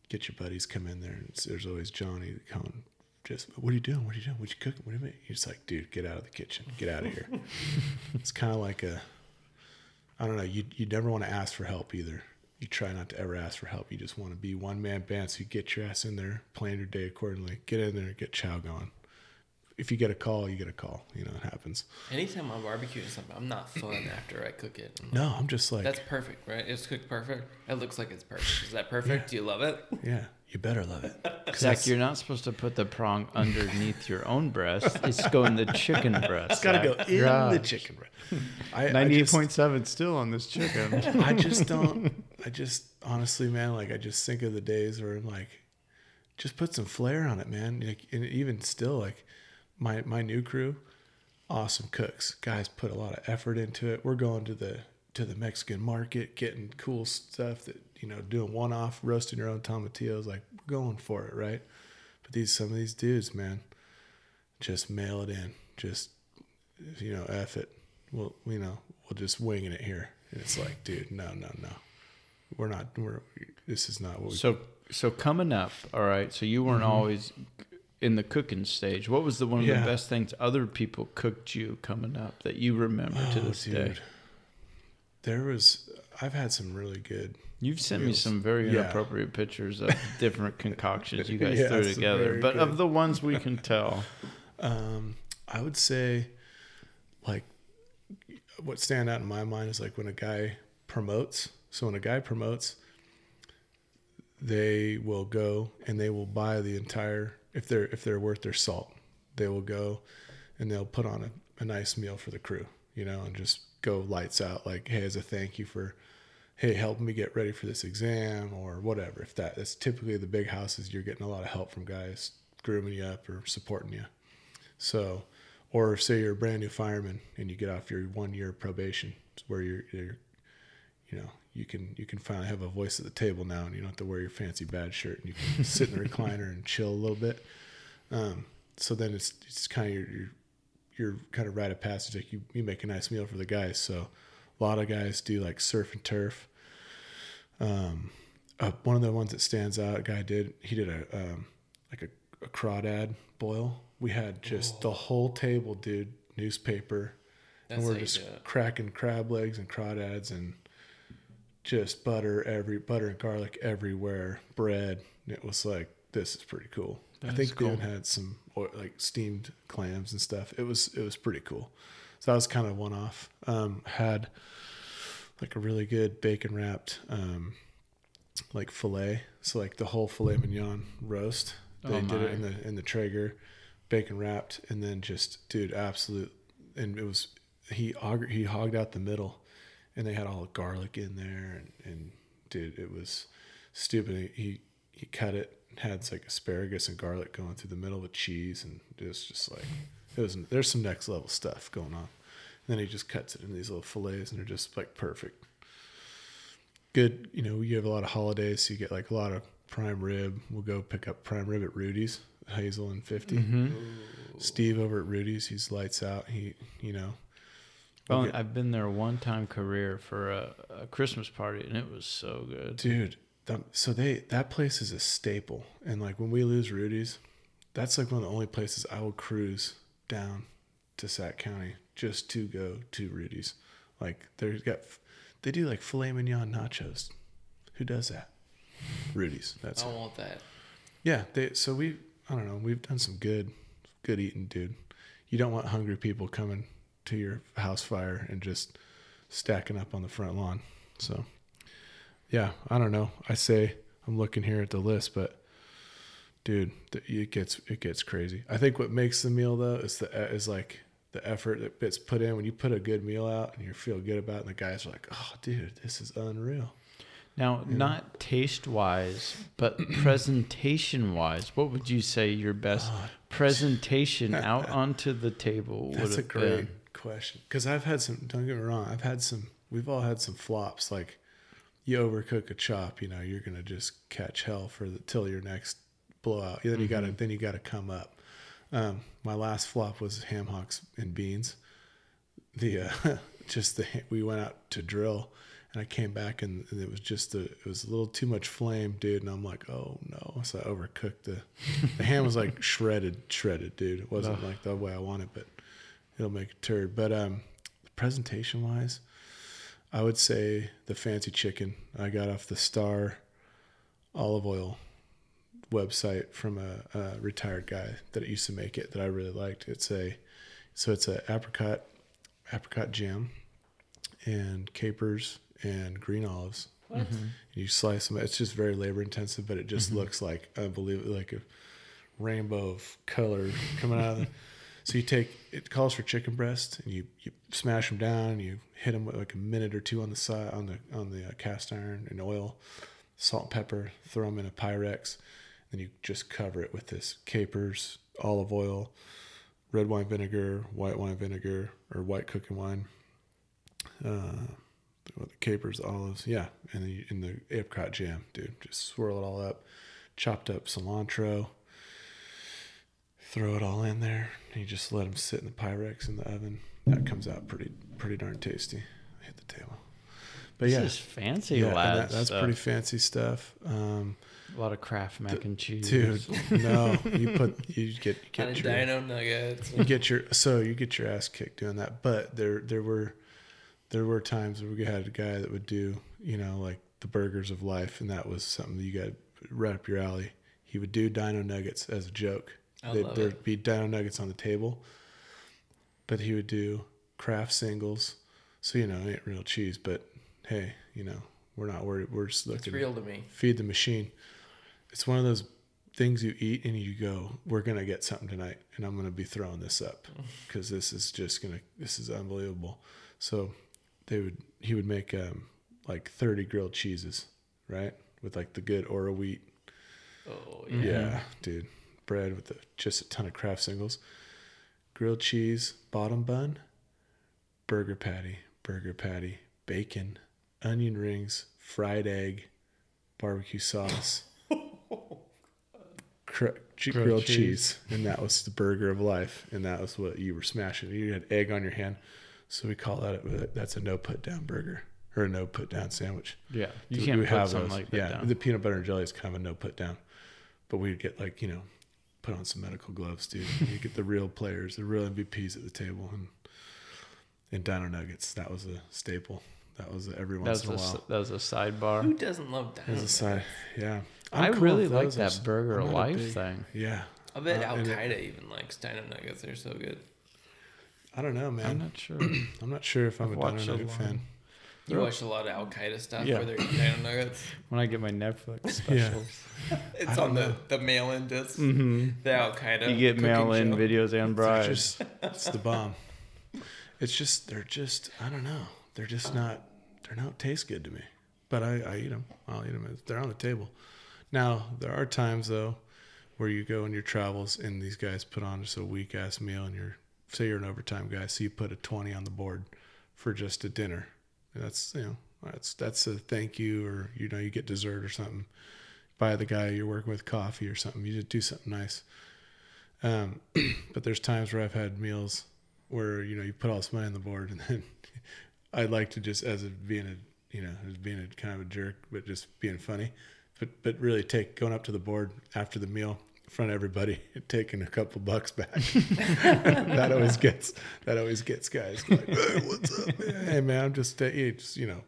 get your buddies come in there and there's always Johnny coming just what are you doing? What are you doing? What you cooking? What are you making? He's like, dude, get out of the kitchen. Get out of here. it's kind of like a I don't know, you you never want to ask for help either. You try not to ever ask for help. You just want to be one man band. So you get your ass in there, plan your day accordingly. Get in there, get chow going. If you get a call, you get a call. You know, it happens. Anytime I'm barbecuing something, I'm not fun after I cook it. I'm like, No, I'm just like, That's perfect, right? It's cooked perfect. It looks like it's perfect. Is that perfect? Do you love it? yeah, you better love it. Zach, that's- you're not supposed to put the prong underneath your own breast. It's going the chicken breast. it's got to go Zach. in the chicken breast. I- I Ninety-eight just- point seven still on this chicken. I just don't. I just honestly, man, like I just think of the days where I'm like, just put some flair on it, man. Like, and even still, like my my new crew, awesome cooks. Guys put a lot of effort into it. We're going to the to the Mexican market, getting cool stuff that you know, doing one off, roasting your own tomatillos. Like we're going for it, right? But these some of these dudes, man, just mail it in. Just you know, F it. We'll you know, we'll just winging it here. And it's like, dude, no, no, no. We're not we're this is not what we So, so coming up, all right. So you weren't always in the cooking stage. What was the one of Mm-hmm. Yeah. the best things other people cooked you coming up that you remember to Oh, this day? There was I've had some really good You've sent me some very Yeah. inappropriate pictures of different concoctions you guys Yeah, threw together. But of the ones we can tell, Um, I would say, like, what stand out in my mind is like when a guy promotes. So when a guy promotes, they will go and they will buy the entire if they're if they're worth their salt, they will go and they'll put on a, a nice meal for the crew, you know, and just go lights out. Like, hey, as a thank you for, hey, helping me get ready for this exam or whatever. If that that's typically the big houses, you're getting a lot of help from guys grooming you up or supporting you. So, or say you're a brand new fireman and you get off your one year probation, where you're, you're, you know, you can you can finally have a voice at the table now, and you don't have to wear your fancy bad shirt, and you can sit in the recliner and chill a little bit. Um, so then it's it's kind of your, your your kind of rite of passage. Like you you make a nice meal for the guys. So a lot of guys do like surf and turf. Um, uh, one of the ones that stands out, a guy did he did a um, like a, a crawdad boil. We had just the whole table, dude, newspaper, That's and we're just cracking crab legs and crawdads and just butter every butter and garlic everywhere, bread. And it was like this is pretty cool. I think cool. had some oil, like steamed clams and stuff. It was it was pretty cool. So that was kind of one off. Um, had like a really good bacon wrapped um, like fillet. So like the whole filet mignon roast. They Oh, did it in the in the Traeger, bacon wrapped, and then just dude, absolute. And it was he he hogged out the middle, and they had all the garlic in there, and, and dude, it was stupid. He he cut it, had like asparagus and garlic going through the middle with cheese, and it was just like it was. There's some next level stuff going on. And then he just cuts it in these little fillets, and they're just like perfect. Good, you know. You have a lot of holidays, so you get like a lot of prime rib. We'll go pick up prime rib at Rudy's, Hazel and 50 Mm-hmm. Steve over at Rudy's, he's lights out. He, you know, Well, we'll I've been there one time career for a, a Christmas party, and it was so good. dude. The, so they that place is a staple, and like when we lose Rudy's, that's like one of the only places I will cruise down to Sac County just to go to Rudy's. Like they've got, they do like filet mignon nachos. Who does that? Rudy's. That's I it. want that. Yeah, they so we I don't know, we've done some good good eating, dude. You don't want hungry people coming to your house fire and just stacking up on the front lawn. So yeah, I don't know. I say I'm looking here at the list, but dude, it gets it gets crazy. I think what makes the meal though is the is like the effort that gets put in when you put a good meal out and you feel good about it and the guys are like, "Oh, dude, this is unreal." Now, not taste wise, but presentation wise, what would you say your best oh, presentation out onto the table would have great been? Question because I've had some. Don't get me wrong. I've had some. We've all had some flops. Like you overcook a chop, you know, you're gonna just catch hell for the till your next blowout. Then you gotta Mm-hmm. then you gotta come up. Um, my last flop was ham hocks and beans. The uh, just the we went out to drill. And I came back and it was just a, it was a little too much flame, dude. And I'm like, oh no! So I overcooked the, the ham was like shredded, shredded, dude. It wasn't like the way I wanted, but it'll make a turd. But um, presentation wise, I would say the fancy chicken I got off the Star Olive Oil website from a, a retired guy that used to make it that I really liked. It's a so it's a apricot apricot jam and capers and green olives. What? You slice them. It's just very labor intensive, but it just looks like unbelievable, like a rainbow of color coming out of the. So you take it calls for chicken breast, and you you smash them down. And you hit them with like a minute or two on the side on the on the uh, cast iron and oil, salt and pepper. Throw them in a Pyrex, then you just cover it with this capers, olive oil, red wine vinegar, white wine vinegar, or white cooking wine. Uh, the capers, olives, yeah, and in the apricot jam, dude. Just swirl it all up, chopped up cilantro, throw it all in there, and you just let them sit in the Pyrex in the oven. That comes out pretty pretty darn tasty. Hit the table, but This yeah, is fancy, yeah, lads. that, that's stuff. pretty fancy stuff. Um, A lot of Kraft mac and cheese. dude, no, you put you get you get your dino nuggets. you get your so you get your ass kicked doing that. But there there were there were times where we had a guy that would do you know like the burgers of life, and that was something that you got right up your alley. He would do dino nuggets as a joke. I They'd- love there'd it. be dino nuggets on the table, but he would do Kraft singles. So you know, it ain't real cheese, but hey, you know, we're not worried. We're just looking. It's real to me. feed the machine. It's one of those things you eat and you go, "We're gonna get something tonight, and I'm gonna be throwing this up because this is just gonna, this is unbelievable." So they would, he would make um, like 30 grilled cheeses, right, with like the good Oroweat. Oh yeah. Yeah, dude, bread with the, just a ton of Kraft singles, grilled cheese, bottom bun, burger patty, burger patty, bacon, onion rings, fried egg, barbecue sauce, cr- Grilled grilled, cheese. cheese. and that was the burger of life, and that was what you were smashing. You had egg on your hand, so we call that a, that's a no put down burger or a no put down sandwich. Yeah, you We- can't we put have something those. like that yeah, down. the peanut butter and jelly is kind of a no put down, but we'd get like you know, put on some medical gloves, dude. you get the real players, the real MVPs at the table, and and Dino Nuggets. That was a staple. That was a, every that once was in a, a s- while. that was a sidebar. Who doesn't love As a that? side, yeah. I I'm cool really like that I'm burger I'm life big- thing. Yeah, I bet Uh, Al and Qaeda even likes Dino Nuggets. They're so good. I don't know, man. I'm not sure. I'm not sure if I'm I've a watched Dino a Nugget lot. fan. You They're- watch a lot of Al Qaeda stuff Yeah. where they're eating Dino Nuggets. when I get my Netflix specials, It's on the, know. the mail in disc. hmm The Al Qaeda. you get mail in show. videos and They're just, it's the bomb. It's just, they're just, I don't know. They're just not, they're not taste good to me. But I, I eat them. I'll eat them. They're on the table. Now, there are times, though, where you go in your travels and these guys put on just a weak ass meal and you're, say you're an overtime guy, so you put a 20 on the board for just a dinner. That's, you know, that's, that's a thank you or, you know, you get dessert or something. Buy the guy you're working with coffee or something. You just do something nice. Um, but there's times where I've had meals where you know you put all this money on the board, and then I like to just as a being a you know as being a kind of a jerk, but just being funny, but but really take going up to the board after the meal front of everybody taking a couple bucks back. that always gets that always gets guys like, hey, what's up, man? Hey man, I'm just uh, it's you know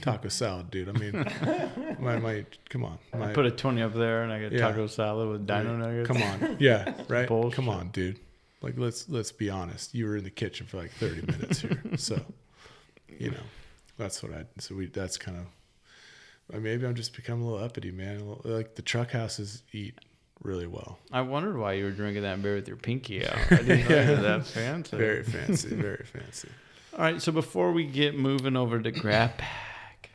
taco salad, dude. I mean, my my come on, my Put a twenty up there, and I get Yeah. taco salad with dino nuggets. Come on. Yeah, right. Bullshit. Come on, dude. Like let's let's be honest. You were in the kitchen for like 30 minutes here. So, you know, that's what I so we that's kind of maybe I'm just becoming a little uppity, man. Like the truck houses eat really well. I wondered why you were drinking that beer with your pinky out. I didn't know you that fancy. Very fancy, very fancy. All right, so before we get moving over to Grab Bag,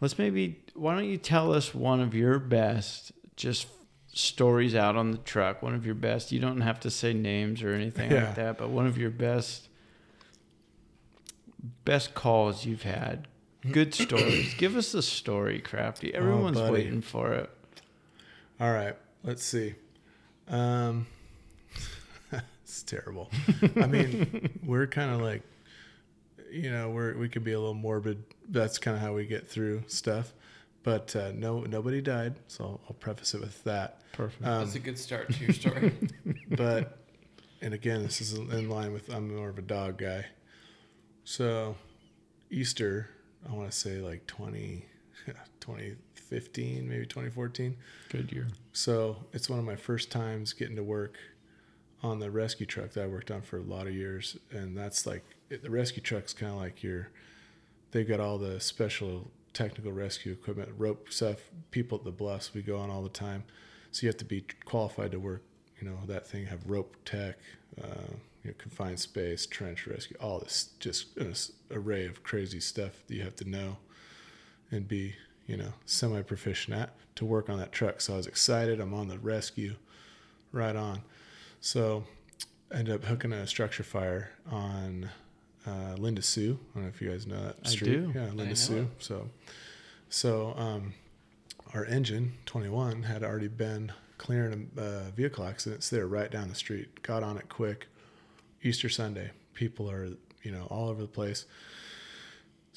let's maybe why don't you tell us one of your best just stories out on the truck? One of your best. You don't have to say names or anything Yeah. like that, but one of your best best calls you've had. Good stories. Give us a story, Crafty. Oh, Everyone's buddy. waiting for it. All right, let's see. Um, it's terrible. I mean, we're kind of like, you know, we're we could be a little morbid. That's kind of how we get through stuff. But uh, no, nobody died, so I'll, I'll preface it with that. Perfect. Um, That's a good start to your story. but and again this is in line with i'm more of a dog guy so easter i want to say like 20 2015 maybe 2014 Good year. So it's one of my first times getting to work on the rescue truck that i worked on for a lot of years. And that's like the rescue truck's kind of like your they've got all the special technical rescue equipment rope stuff people at the bluffs we go on all the time. So you have to be qualified to work you know that thing have rope tech uh, you know, confined space trench rescue all this just an array of crazy stuff that you have to know and be you know semi proficient at to work on that truck so i was excited i'm on the rescue right on so I ended up hooking a structure fire on uh, Linda Sue. I don't know if you guys know that street. I do. Yeah, Linda Sue. it. So, so um, our engine 21 had already been clearing a uh, vehicle accidents there right down the street. Got on it quick. Easter Sunday, people are you know all over the place.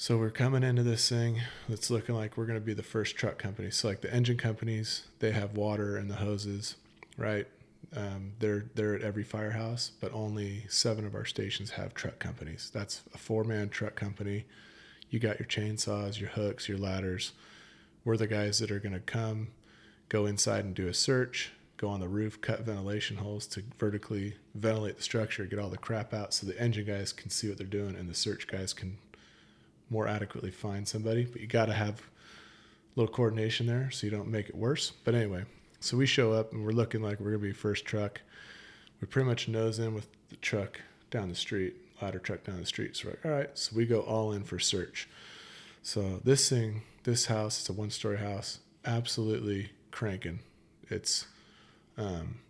So we're coming into this thing that's looking like we're going to be the first truck company. So like the engine companies, they have water and the hoses, right? Um, they're they're at every firehouse, but only seven of our stations have truck companies. That's a four man truck company. You got your chainsaws, your hooks, your ladders. We're the guys that are going to come, go inside and do a search, go on the roof, cut ventilation holes to vertically ventilate the structure, get all the crap out, so the engine guys can see what they're doing and the search guys can more adequately find somebody. But you got to have a little coordination there so you don't make it worse. But anyway, so we show up and we're looking like we're gonna be first truck. We pretty much nose in with the truck down the street, ladder truck down the street. So we're like, all right, so we go all in for search. So this thing, this house, it's a one-story house, absolutely cranking. It's um,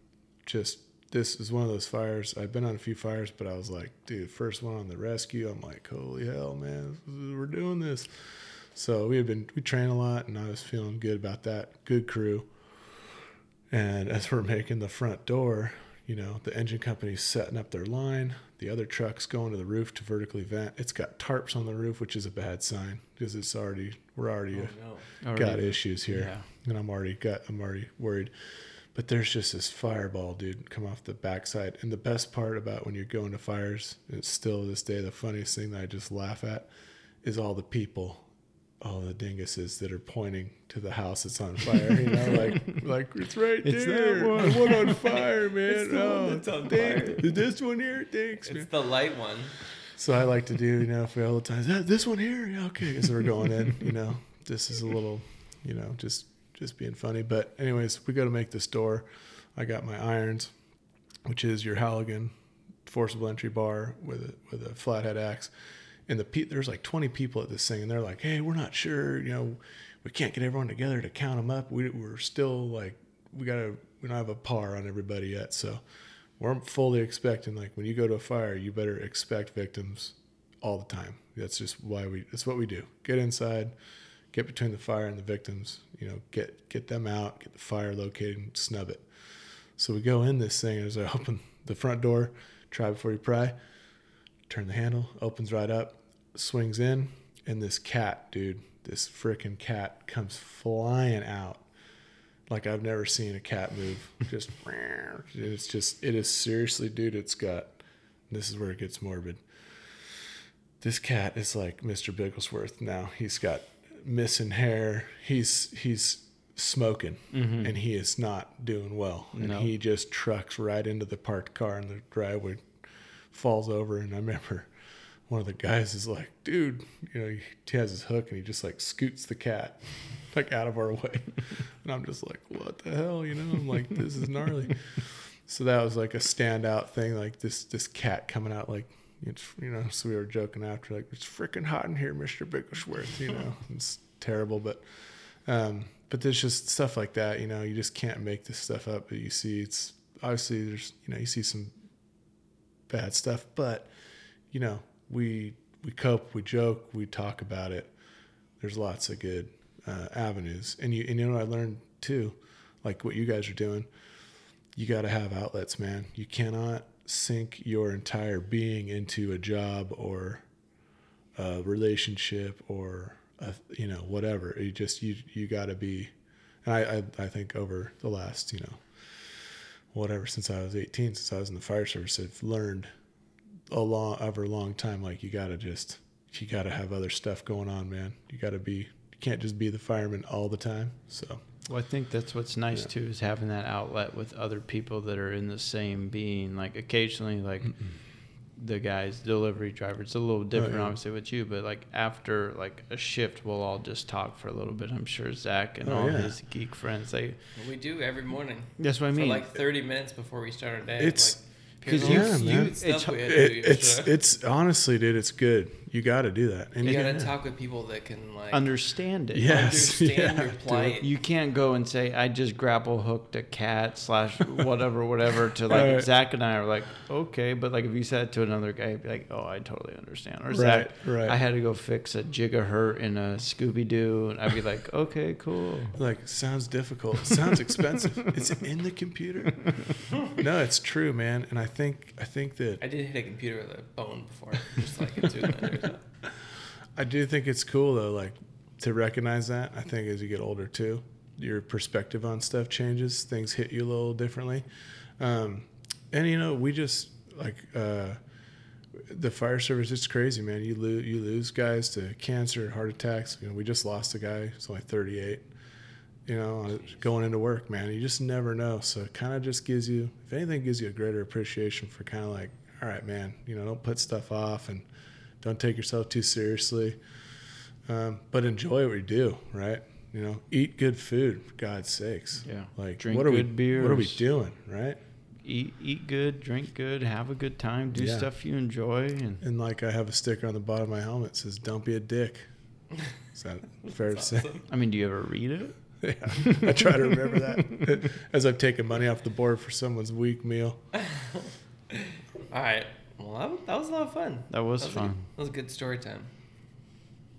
just this is one of those fires. I've been on a few fires, but I was like, dude, first one on the rescue. I'm like, holy hell, man, we're doing this. So we had been we train a lot, and I was feeling good about that. Good crew, And as we're making the front door, you know, the engine company's setting up their line. The other truck's going to the roof to vertically vent. It's got tarps on the roof, which is a bad sign because it's already we're already Oh, no. got issues here, Yeah. and I'm already got I'm already worried. But there's just this fireball, dude, come off the backside. And the best part about when you're going to fires, it's still to this day the funniest thing that I just laugh at, is all the people, all the dinguses that are pointing to the house that's on fire. You know, like like it's right It's that there, one. the one on fire, man. It's the one oh, that's on thank- fire. This one here, thanks, man. It's the light one. So I like to do, you know, for all the times. "Ah, this one here, yeah, okay. Because we're going in, you know, this is a little, you know, just just being funny. But anyways, we got to make this door. I got my irons, which is your Halligan forcible entry bar with a with a flathead axe. And the pe- there's like 20 people at this thing, and they're like, "Hey, we're not sure, you know, we can't get everyone together to count them up. We, we're still like, we gotta, we don't have a par on everybody yet, so." we're fully expecting like when you go to a fire you better expect victims all the time that's just why we that's what we do get inside get between the fire and the victims you know get get them out get the fire located and snub it so we go in this thing as i open the front door try before you pry turn the handle opens right up swings in and this cat dude this freaking cat comes flying out like I've never seen a cat move. Just it's just it is seriously, dude. It's got this is where it gets morbid. This cat is like Mr. Bigglesworth now. He's got missing hair. He's he's smoking mm-hmm. and he is not doing well. And No. he just trucks right into the parked car in the driveway, falls over. And I remember one of the guys is like, dude, you know, he has his hook and he just like scoots the cat like out of our way. And I'm just like, what the hell? You know, I'm like, this is gnarly. So that was like a standout thing, like this this cat coming out like it's you know, so we were joking after like it's freaking hot in here, Mr. Bigglesworth, you know. It's terrible, but um but there's just stuff like that, you know, you just can't make this stuff up But you see. It's obviously there's you know, you see some bad stuff, but you know, we we cope, we joke, we talk about it. There's lots of good uh, avenues, and you and you know what I learned too, like what you guys are doing. You got to have outlets, man. You cannot sink your entire being into a job or a relationship or a, you know whatever. You just you you got to be. And I, I I think over the last you know whatever since I was 18, since I was in the fire service, I've learned a long over a long time like you got to just you got to have other stuff going on, man. You got to be you can't just be the fireman all the time. So Well, I think that's what's nice Yeah. too is having that outlet with other people that are in the same being. Like occasionally, like the guys, delivery driver, it's a little different, yeah. obviously, with you. But like after like a shift, we'll all just talk for a little bit. I'm sure Zach and Oh, all yeah. his geek friends. They We do every morning that's what I for mean. like 30 minutes before we start our day. It's- like, 'cause here's you- all the yeah, man. stuff It's- we had to do it, it's yesterday. it's honestly, dude, it's good. You got to do that, and you you gotta gotta talk with people that can like understand it. Yes, understand yeah, your dude. plight. You can't go and say I just grapple hooked a cat slash whatever whatever to like Right. Zach and I are like okay, but like if you said it to another guy, he'd be like oh I totally understand. Or Right, Zach, right. I had to go fix a gigahertz in a Scooby Doo, and I'd be like okay cool. like sounds difficult, sounds expensive. it's in the computer. no, it's true, man. And I think I think that I did hit a computer with a bone before, just like it too. I do think it's cool though, like to recognize that. I think as you get older too, your perspective on stuff changes. Things hit you a little differently. Um, and you know, we just like uh, the fire service. It's crazy, man. You lose you lose guys to cancer, heart attacks. You know, we just lost a guy. He's only 38. You know, going into work, man. You just never know. So it kind of just gives you, if anything, gives you a greater appreciation for kind of like, all right, man. You know, don't put stuff off and don't take yourself too seriously. Um, but enjoy what you do, right? You know, eat good food, for God's sakes. Yeah. Like, Drink what are good we? What are we doing, right? Eat eat good, drink good, have a good time, do Yeah. stuff you enjoy, and And like, I have a sticker on the bottom of my helmet that says, "Don't be a dick." Is that fair to say? I mean, do you ever read it? yeah, I try to remember that as I've taken money off the board for someone's week meal. All right. Well, that was, that was a lot of fun. That was That was, fun. good- that was a good story time.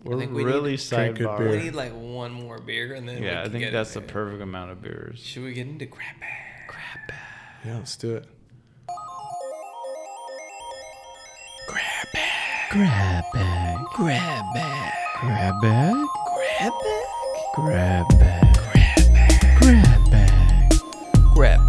We're think we really need- Drink sidebar. We need like one more beer and then we Yeah, I think get that's the perfect amount of beers. Should we get into crap bag? Crap bag. Yeah, let's do it. Grab bag. Grab bag. Grab bag. Grab bag. Grab bag. Grab bag. Grab bag. Grab bag. Grab bag.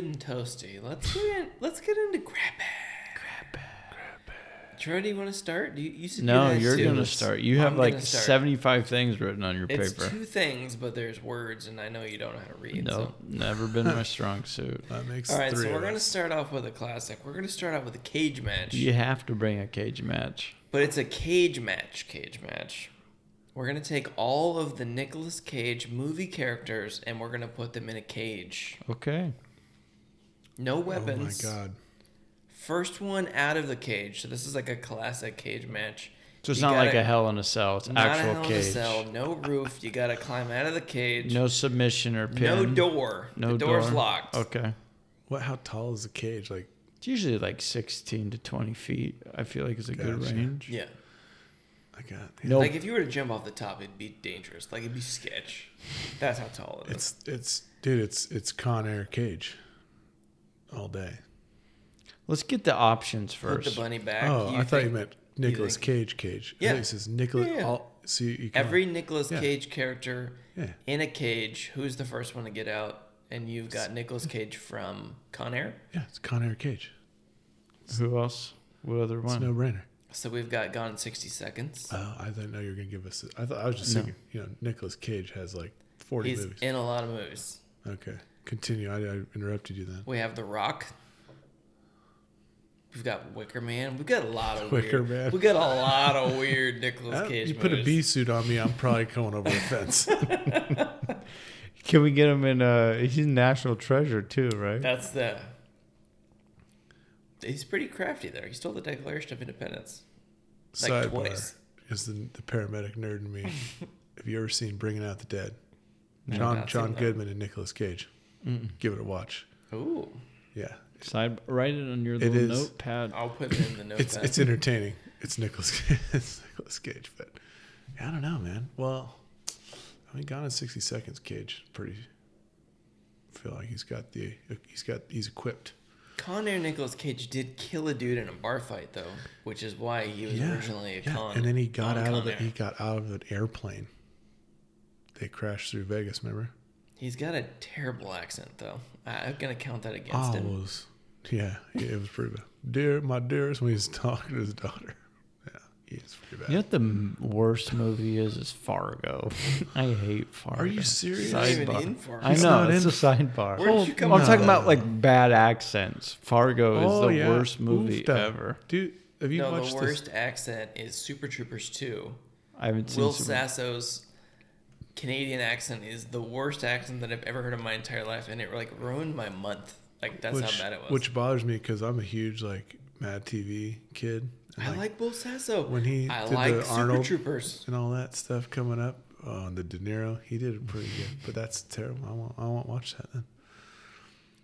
Good and toasty. Let's get in, let's get into grab bag. Grab bag. Grab bag. Troy, do you want to start? Do you, you said you No, had you're two. gonna start. You have I'm like 75 things written on your It's paper. two things, but there's words, and I know you don't know how to read. No, So. never been my strong suit. That makes sense. All right, three so we're gonna start off with a classic. We're gonna start off with a cage match, You have to bring a cage match. but it's a cage match. Cage match. We're gonna take all of the Nicolas Cage movie characters and we're gonna put them in a cage. Okay. No weapons. Oh my god. First one out of the cage. So this is like a classic cage match. So it's You not like gotta- a hell in a cell. It's Not a actual hell of a cage. cell, no roof. You gotta climb out of the cage. No submission or pin. No door. No the door's door. locked. Okay. What? How tall is the cage? Like, It's usually like 16 to 20 feet. I feel like is a good range. Yeah. I got. No. Like if you were to jump off the top, it'd be dangerous. Like it'd be sketch. That's how tall it is. It's it's dude. It's it's Con Air cage. All day. Let's get the options Put first. the bunny back. oh, I thought you think- meant Nicolas think- Cage cage. Yeah. I think it says Nicolas. Yeah, yeah. All, so you, you can, every Nicolas Yeah. Cage character Yeah. in a cage. Who's the first one to get out? And you've got Nicolas Cage from Con Air. Yeah, it's Con Air cage. Who else? What other It's one? no brainer. So we've got Gone in 60 Seconds. Oh, I didn't know you were gonna give us. I thought I was just No. thinking. You know, Nicolas Cage has like forty He's movies. in a lot of movies. Okay, continue. I, I interrupted you then. We have The Rock. We've got Wicker Man. We've got a lot of Wicker weird, Man. We got a lot of weird Nicolas Uh, Cage you put a bee suit on me, I'm probably going over the fence. Can we get him in? Uh, he's National Treasure too, right? That's the. He's pretty crafty there. He stole the Declaration of Independence. Like Sidebar twice. is the, the paramedic nerd in me. Have you ever seen Bringing Out the Dead? John John seen that. Goodman and Nicolas Cage. Mm-mm. Give it a watch. Ooh, Yeah, Side, write it on your It little is. notepad. I'll put it in the notepad. it's it's entertaining. It's Nicholas. it's Nicolas Cage, but yeah, I don't know, man. Well, I mean, Gone in sixty seconds. Cage pretty. Feel like he's got the he's got he's equipped. Con Air Nicolas Cage did kill a dude in a bar fight though, which is why he was originally a yeah. con. and then he got on out of Con it. Air. He got out of an airplane. They crashed through Vegas. Remember? He's got a terrible accent though. I- I'm gonna count that against Oh, him. was yeah, yeah, it was pretty bad. Dear, my dearest, when he's talking to his daughter. Yeah, he's pretty bad. You know what the worst movie is? Is Fargo. I hate Fargo. Are you serious? Not even in Fargo. I He's know not it's in- a sidebar. Where did you come I'm up talking with about like bad accents. Fargo is Oh, the yeah. worst movie Oofda. ever. Dude, have you no, watched the this? worst accent is Super Troopers 2. I haven't seen. Will Super- Sasso's Canadian accent is the worst accent that I've ever heard in my entire life, and it like ruined my month. Like that's which, how bad it was. Which bothers me because I'm a huge like Mad TV kid. and, I like Will Sasso. when he I did like the Super Arnold Troopers. and all that stuff coming up. Oh, the De Niro, he did it pretty good. But that's terrible. I won't. I won't watch that then.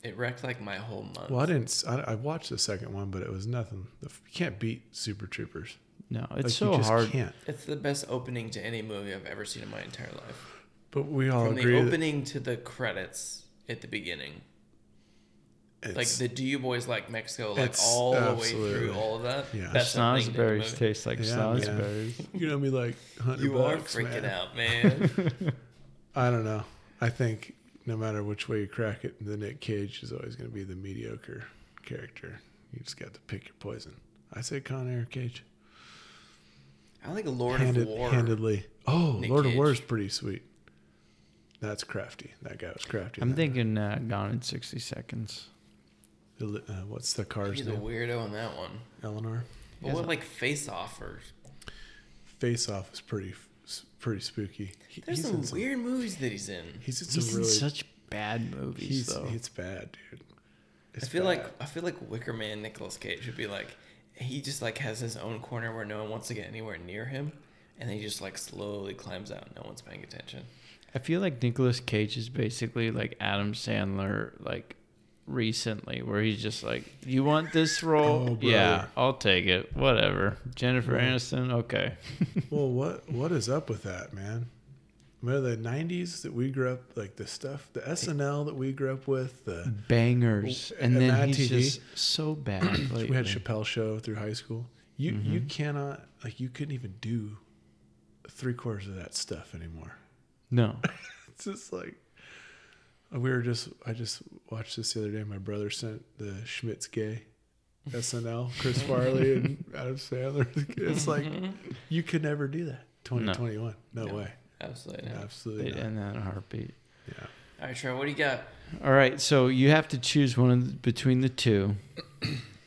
It wrecked like my whole month. Well, I didn't. I watched the second one, but it was nothing. The You can't beat Super Troopers. No, it's Like, so just hard. Can't. It's the best opening to any movie I've ever seen in my entire life. But we all From the agree. that opening to the credits at the beginning. Like the Do You Boys Like Mexico, like It's all the way through all of that. Yeah. Best opening to the Snozzberries movie. taste like Yeah, man. snozzberries. you know me like hundred You are bucks, freaking man. out, man. I don't know. I think no matter which way you crack it, the Nick Cage is always going to be the mediocre character. You just got to pick your poison. I say Con Air Cage. I like Lord Handed, of War. handedly. Oh, Nick Lord of War is pretty sweet. That's crafty. That guy was crafty. I'm thinking uh, Gone in 60 Seconds. the Uh, what's the car's He's a weirdo in that one. Eleanor. But what like Face Off or Face Off is pretty, pretty spooky. He- there's he's some in weird movies that he's in. He's in He's some in really. such bad movies, he's, though. it's bad, dude. It's I feel bad. like I feel like Wicker Man Nicolas Cage would be like he just like has his own corner where no one wants to get anywhere near him, and he just like slowly climbs out. No one's paying attention. I feel like Nicolas Cage is basically like Adam Sandler, like recently where he's just like, "You want this oh, role? Oh, yeah. I'll take it. Whatever." Jennifer Yeah. Aniston, okay. Well, what what is up with that, man? Remember the '90s that we grew up like the stuff, the SNL that we grew up with. The Bangers, and and then he's TV. just so bad. we had. Chappelle show through high school. You you mm-hmm. cannot like you couldn't even do three quarters of that stuff anymore. no, It's just like we were just. I just watched this the other day. My brother sent the Schmitts gay SNL, Chris Farley and Adam Sandler. It's like you could never do that. 2021, no, No. way, Absolutely. not. absolutely they'd not. end that in a heartbeat. Yeah. All right, Troy, what do you got? All right, so you have to choose one of the, between the two.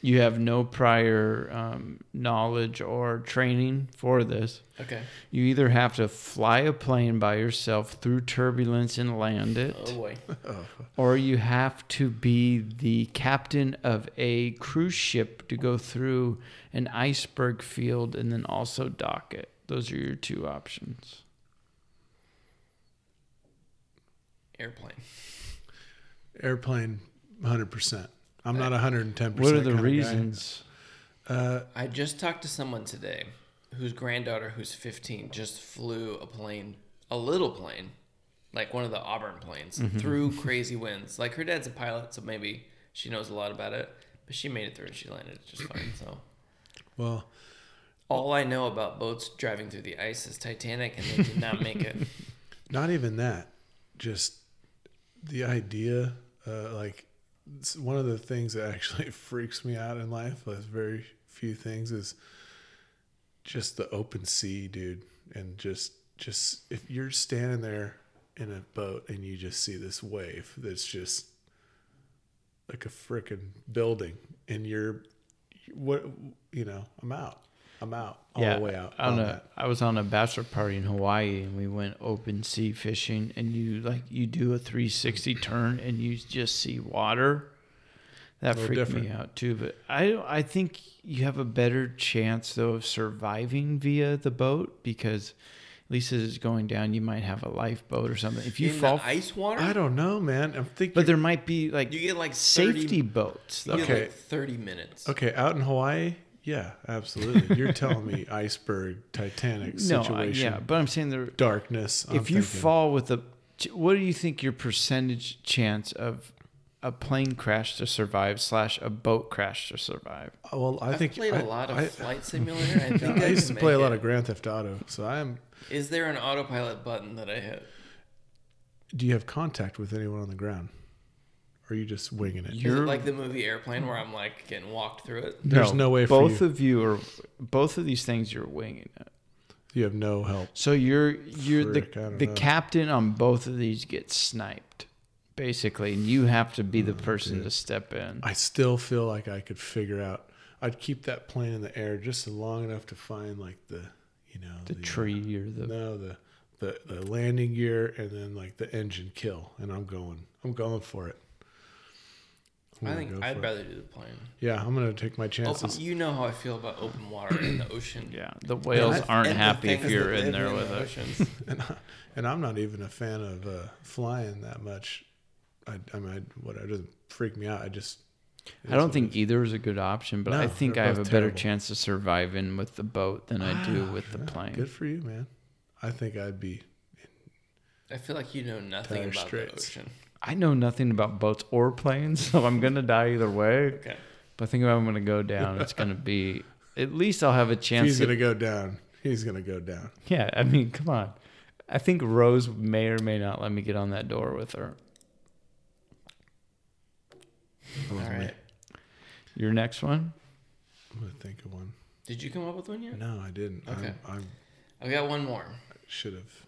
You have no prior um, knowledge or training for this. Okay. You either have to fly a plane by yourself through turbulence and land it, Oh boy. Oh, or you have to be the captain of a cruise ship to go through an iceberg field and then also dock it. Those are your two options. Airplane. airplane, 100. percent I'm not hundred and ten percent. What are the reasons? Uh, I just talked to someone today whose granddaughter, who's 15, just flew a plane, a little plane, like one of the Auburn planes, through crazy winds. Like her dad's a pilot, so maybe she knows a lot about it, but she made it through and she landed just fine. So well, all I know about boats driving through the ice is Titanic, and they did not make it. not even that. Just the idea, uh, like one of the things that actually freaks me out in life. There's very few things is just the open sea, dude, and just just if you're standing there in a boat and you just see this wave that's just like a freaking building, and you're what you know, I'm out. I'm out all the way out. On on a, that. I was on a bachelor party in Hawaii and we went open sea fishing and you like you do a 360 turn and you just see water. That little freaked me out too. But I I think you have a better chance though of surviving via the boat because at least as it's going down, you might have a lifeboat or something. If you In fall, the ice water, I don't know, man. I'm thinking. but there might be like you get like 30, safety boats. You Though. get Okay. like 30 minutes. Okay, out in Hawaii, yeah, absolutely. You're telling me iceberg, Titanic No, situation, I- yeah, but I'm saying the darkness. I'm if you thinking- fall with a what do you think your percentage chance of a plane crash to survive slash a boat crash to survive uh, well, I think I've think played I- a lot of I, Flight Simulator. I think I I used to play a lot it. of Grand Theft Auto, so I am. Is there an autopilot button that I hit? Do you have contact with anyone on the ground, or are you just winging it? Is You're- it like the movie Airplane where I'm like getting walked through it? There's no way for both you. of you are both of these things you're winging it You have no help. so you're you're Frick, I the don't the know. captain on both of these gets sniped basically and you have to be the Oh, person dude. to step in I still feel like I could figure out. I'd keep that plane in the air just long enough to find like the, you know, the uh, tree or the No, the, the the landing gear and then like the engine kill, and I'm going. I'm going for it. I'm I gonna think I'd for it. rather do the plane. Yeah, I'm gonna take my Open, chances. you know how I feel about open water in the ocean. yeah the whales And- aren't and happy if you're in there with it oceans. and, I, and I'm not even a fan of uh, flying that much. I, I mean, I, what it doesn't freak me out. I just. I don't think either is a good option, but No, I think I have a both better terrible. chance of surviving with the boat than I do Wow, with the yeah, plane. Good for you, man. I think I'd be. I feel like you know nothing about Straits. the ocean. I know nothing about boats or planes, so I'm gonna die either way. Okay. But I think if I'm gonna go down, it's gonna be at least I'll have a chance. he's to- gonna go down. He's gonna go down. yeah, I mean, come on. I think Rose may or may not let me get on that door with her. That was All me. Your next one? I'm gonna think of one. Did you come up with one yet? No, I didn't. Okay. I'm, I'm I've got one more. should have.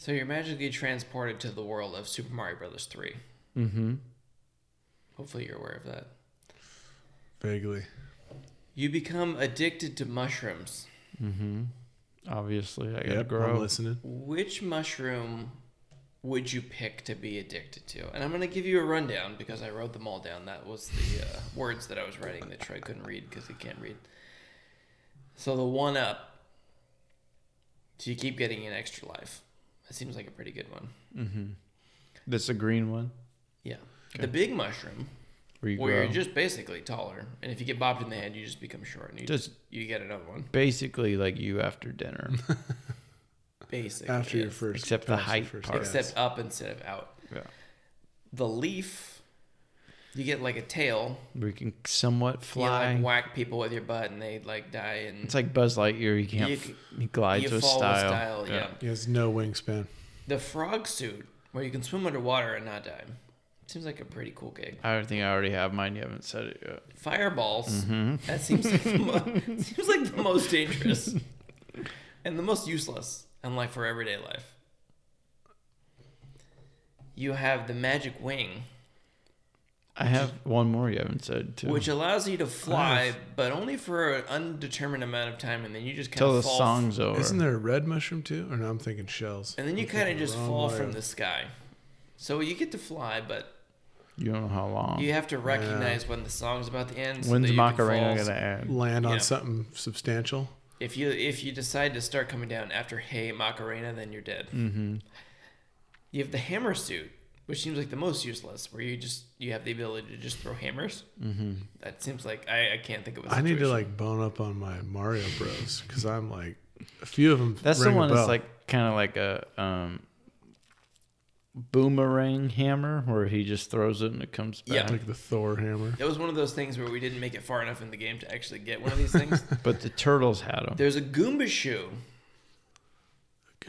So you're magically transported to the world of Super Mario Brothers 3. Mm-hmm. Hopefully you're aware of that. Vaguely. You become addicted to mushrooms. Mm-hmm. Obviously, I gotta Yep, grow. I'm listening. Which mushroom would you pick to be addicted to? And I'm going to give you a rundown because I wrote them all down. That was the uh, words that I was writing that Troy couldn't read because he can't read. So the one up. So you keep getting an extra life. That seems like a pretty good one. Mm-hmm. That's a green one. Yeah. Okay. The big mushroom, Where you where grow. you're just basically taller, and if you get bopped in the head, you just become short, and you Just- just you get another one. basically like you after dinner, Basically, After your first, Except the height first part. gas. except up instead of out. yeah. The leaf, you get like a tail. where you can somewhat fly. You fly. like whack people with your butt, and they like die, and it's like Buzz Lightyear. You can't. You f- c- he glides you with fall with style. style, yeah. He has no wingspan. the frog suit, where you can swim underwater and not die. Seems like a pretty cool gig. I think I already have mine. You haven't said it yet. Fireballs. Mm-hmm. That seems like the mo- seems like the most dangerous and the most useless, unlike for everyday life. You have the magic wing, I have one more you haven't said too. which allows you to fly, but only for an undetermined amount of time, and then you just kind Till of the fall. song's over. Isn't there a red mushroom too? Or no, I'm thinking shells. and then you kind of just fall Mario. from the sky. So you get to fly, but you don't know how long. you have to recognize when the song's about to end. so When's that Macarena gonna add? land on Yeah. something substantial. If you if you decide to start coming down after Hey Macarena, then you're dead. Mm-hmm. You have the hammer suit, which seems like the most useless, where you just you have the ability to just throw hammers. Mm-hmm. That seems like I, I can't think of a I need to like bone up on my Mario Bros. because I'm like a few of them. That's the ring a one that's like kind of like a um, boomerang hammer, where he just throws it and it comes back. Yeah. like the Thor hammer. It was one of those things where we didn't make it far enough in the game to actually get one of these things. But the turtles had them. There's a Goomba shoe.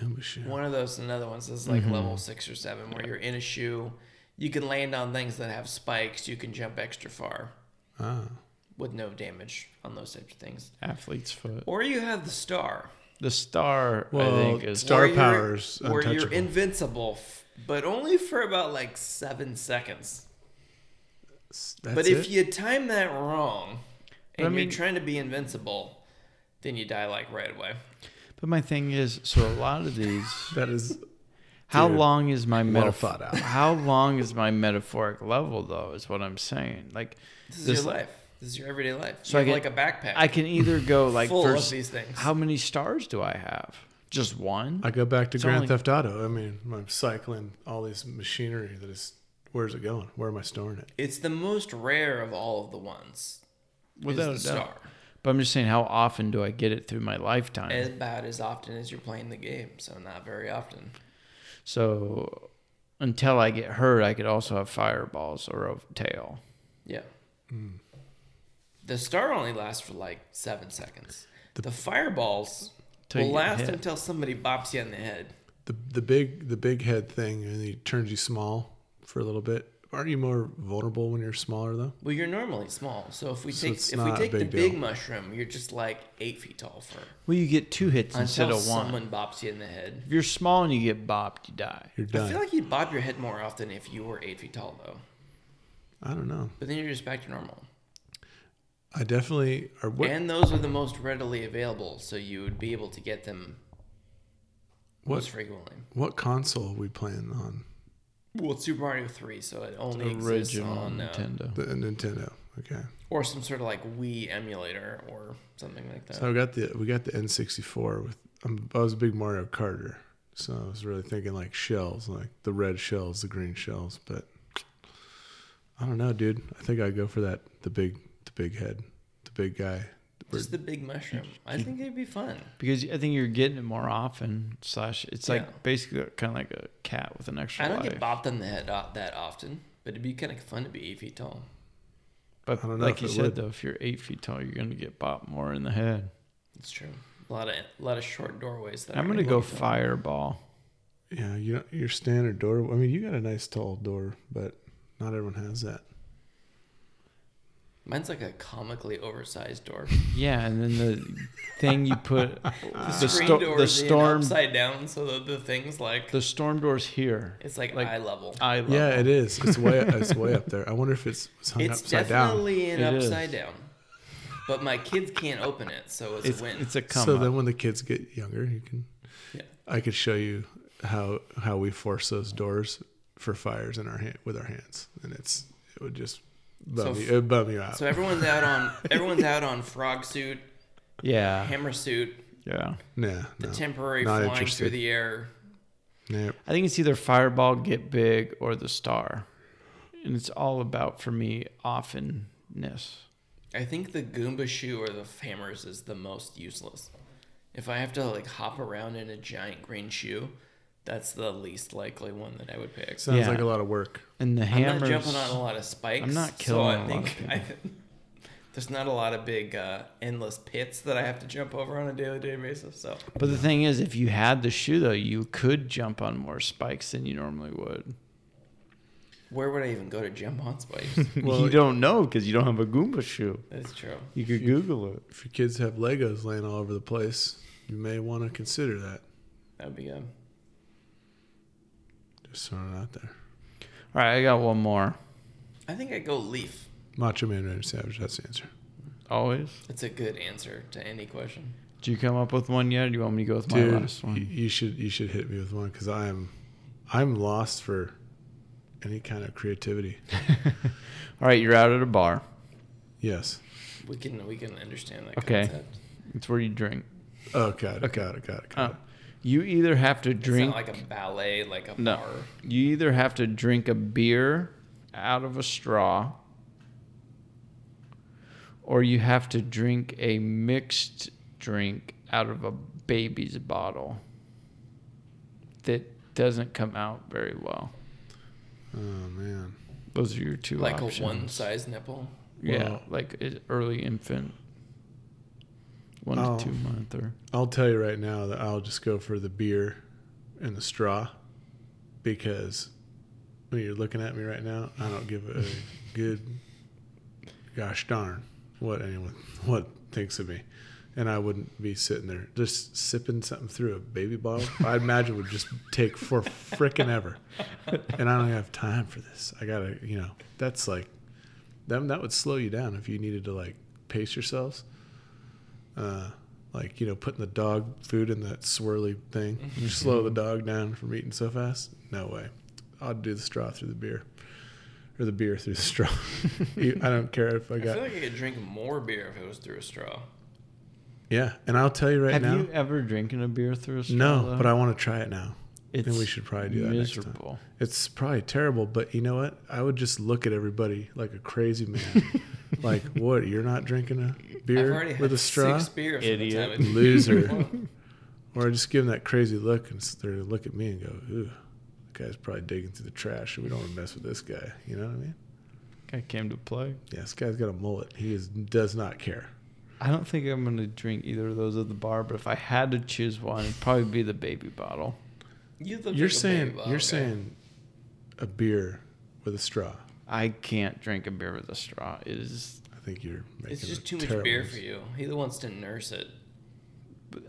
Goomba shoe. One of those, another one is like Mhm. level six or seven, where you're in a shoe. You can land on things that have spikes. You can jump extra far Ah, with no damage on those types of things. Athlete's foot. Or you have the star. The star, I Well, think, is Star where you're- powers where you're invincible, f- but only for about like seven seconds. That's but if it? you time that wrong, But I and mean- you're trying to be invincible, then you die like right away. But my thing is, so a lot of these. that is How Dude, long is my metaphor? thought out. How long is my metaphoric level though? Is what I'm saying. Like, This is This- your life. This is your everyday life. So you I have get- like a backpack. I can either go like full for of these things. how many stars do I have? Just one. I go back to It's Grand only- Theft Auto. I mean, I'm cycling all this machinery that is. Where's it going? Where am I storing it? It's the most rare of all of the ones. Without is a doubt. star. But I'm just saying, how often do I get it through my lifetime? As bad as often as you're playing the game, so not very often. so until I get hurt, I could also have fireballs or a tail. Yeah. Hmm. The star only lasts for like seven seconds. The, fireballs will last until somebody bops you in the head. The the big the big head thing, and he turns you small for a little bit. Aren't you more vulnerable when you're smaller though? Well, you're normally small, so if we So take if we not a take the big big deal. mushroom, you're just like eight feet tall for Well, you get two hits instead of one. someone bops you in the head. If you're small and you get bopped, you die. You're done. I feel like you'd bob your head more often if you were eight feet tall, though. I don't know. But then you're just back to normal. I definitely are. What And those are the most readily available, so you would be able to get them what most frequently. what console are we playing on? Well, it's Super Mario 3, so it only exists Original on uh, Nintendo. The Nintendo. Okay. or some sort of like Wii emulator or something like that. So I got the we got the N64 with. I'm, I was a big Mario Carter, so I was really thinking like shells, like the red shells, the green shells. But I don't know, dude. I think I'd go for that the big the big head, the big guy. Just the big mushroom. I think it'd be fun. Because I think you're getting it more often. Slash, it's like Yeah. basically kind of like a cat with an extra I don't life. get bopped on the head uh, o- that often, but it'd be kind of fun to be eight feet tall. but I don't know like if you it said, would. though, if you're eight feet tall, you're gonna get bopped more in the head. It's true. A lot of a lot of short doorways. That I'm are gonna go block you. fireball. Yeah, you know, your standard door. I mean, you got a nice tall door, but not everyone has that. Mine's like a comically oversized door. Yeah, and then the thing you put The, the, screen sto- doors the in storm upside down, so the, the things like the storm doors here. it's like, like- eye level. I love Yeah, it is. It's way it's way up there. I wonder if it's, it's hung It's upside down. definitely an It is. upside down. But my kids can't open it, so it's, It's a win. it's a come so up. then when the kids get younger, you can. Yeah. I could show you how how we force those doors for fires in our hand with our hands, and it's it would just bum So you, it would uh, bum you out. so everyone's out on everyone's out on frog suit, yeah, hammer suit, yeah. nah, the no, temporary flying interested. through the air, Nope. I think it's either Fireball, Get Big, or the Star, and it's all about for me oftenness. I think the Goomba shoe or the hammers is the most useless. If I have to like hop around in a giant green shoe, that's the least likely one that I would pick. Sounds Yeah. like a lot of work. And the I'm hammers. not jumping on a lot of spikes. I'm not so killing I a lot think of people. I, there's not a lot of big uh, endless pits that I have to jump over on a daily day basis. So But the thing is, if you had the shoe though, you could jump on more spikes than you normally would. where would I even go to jump on spikes? Well, you don't know because you don't have a Goomba shoe. That's true. You could Google it. If your kids have Legos laying all over the place, you may want to consider that. That would be good. Just throwing it out there. All right, I got one more. I think I go leaf. Macho Man Randy Savage. That's the answer. Always. It's a good answer to any question. Did you come up with one yet? Or do you want me to go with my last y- one? you should you should hit me with one because I'm I'm lost for any kind of creativity. All right, you're out at a bar. Yes. We can we can understand that Okay. concept. It's where you drink. Oh, got it. Got it. Got it. Got Uh, it. You either have to It's drink. not like a ballet, like a No. bar. You either have to drink a beer out of a straw, or you have to drink a mixed drink out of a baby's bottle that doesn't come out very well. Oh man. Those are your two Like options. a one size nipple. Yeah, Well- like i- early infant, one Oh. to two month, or I'll tell you right now that I'll just go for the beer and the straw because when you're looking at me right now, I don't give a good gosh darn what anyone what thinks of me. And I wouldn't be sitting there just sipping something through a baby bottle. I imagine would just take for frickin' ever. And I don't have time for this. I gotta, you know, that's like that that would slow you down if you needed to like pace yourselves. Uh, like you know, putting the dog food in that swirly thing, slow the dog down from eating so fast. No way. I'd do the straw through the beer, or the beer through the straw. I don't care if I I got. feel like I could drink more beer if it was through a straw. yeah, and I'll tell you right now have you ever drinking a beer through a straw? no, though? but I want to try it now. It's and we should probably do that next time. miserable. It's probably terrible, but you know what? I would just look at everybody like a crazy man. like, what? You're not drinking a I've beer already with had a straw? six beers. Idiot. By the time I- Loser. Or I just give them that crazy look and they're gonna look at me and go, ooh, that guy's probably digging through the trash and we don't want to mess with this guy. You know what I mean? Guy came to play. Yeah, this guy's got a mullet. He is does not care. I don't think I'm gonna drink either of those at the bar, but if I had to choose one, it'd probably be the baby bottle. You look You're like a saying baby bottle you're guy. saying a beer with a straw. I can't drink a beer with a straw. It is. I think you're making it's just a too much beer mis- for you. He wants to nurse it.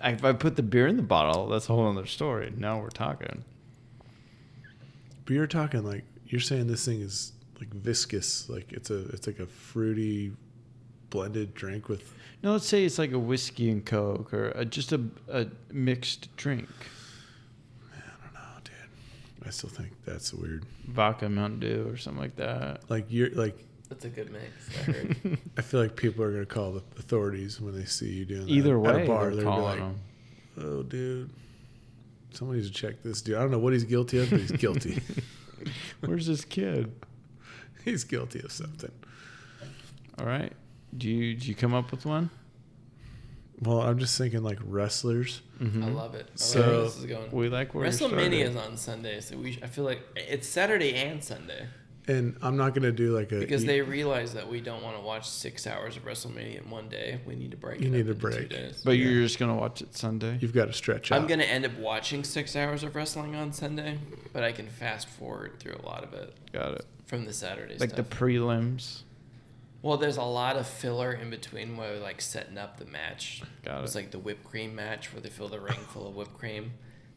If I put the beer in the bottle, that's a whole other story. Now we're talking. But you're talking like you're saying this thing is like viscous, like it's a it's like a fruity blended drink with No, let's say it's like a whiskey and coke or a, just a, a mixed drink, I don't know, dude. I still think that's weird. vodka Mountain Dew or something like that. Like you're like That's a good mix. I heard. I feel like people are gonna call the authorities when they see you doing Either that Either at way, a bar. they're They're calling like, them. "Oh, dude, somebody needs to check this dude. I don't know what he's guilty of, but he's guilty. Where's this kid? he's guilty of something." All right. Do you do you come up with one? Well, I'm just thinking like wrestlers. Mm-hmm. I love it. I So- love where this is going. We like where you WrestleMania is on Sunday, so we. I feel like it's Saturday and Sunday And I'm not gonna do like a because you- they realize that we don't want to watch six hours of WrestleMania in one day. We need to break. You it need up a break. Two days. But Yeah. you're just gonna watch it Sunday. you've got to stretch out. I'm gonna end up watching six hours of wrestling on Sunday, but I can fast forward through a lot of it Got it. from the Saturday Like stuff. the prelims. Well, there's a lot of filler in between where we're like setting up the match. Got it. It's like the whipped cream match where they fill the ring full of whipped cream.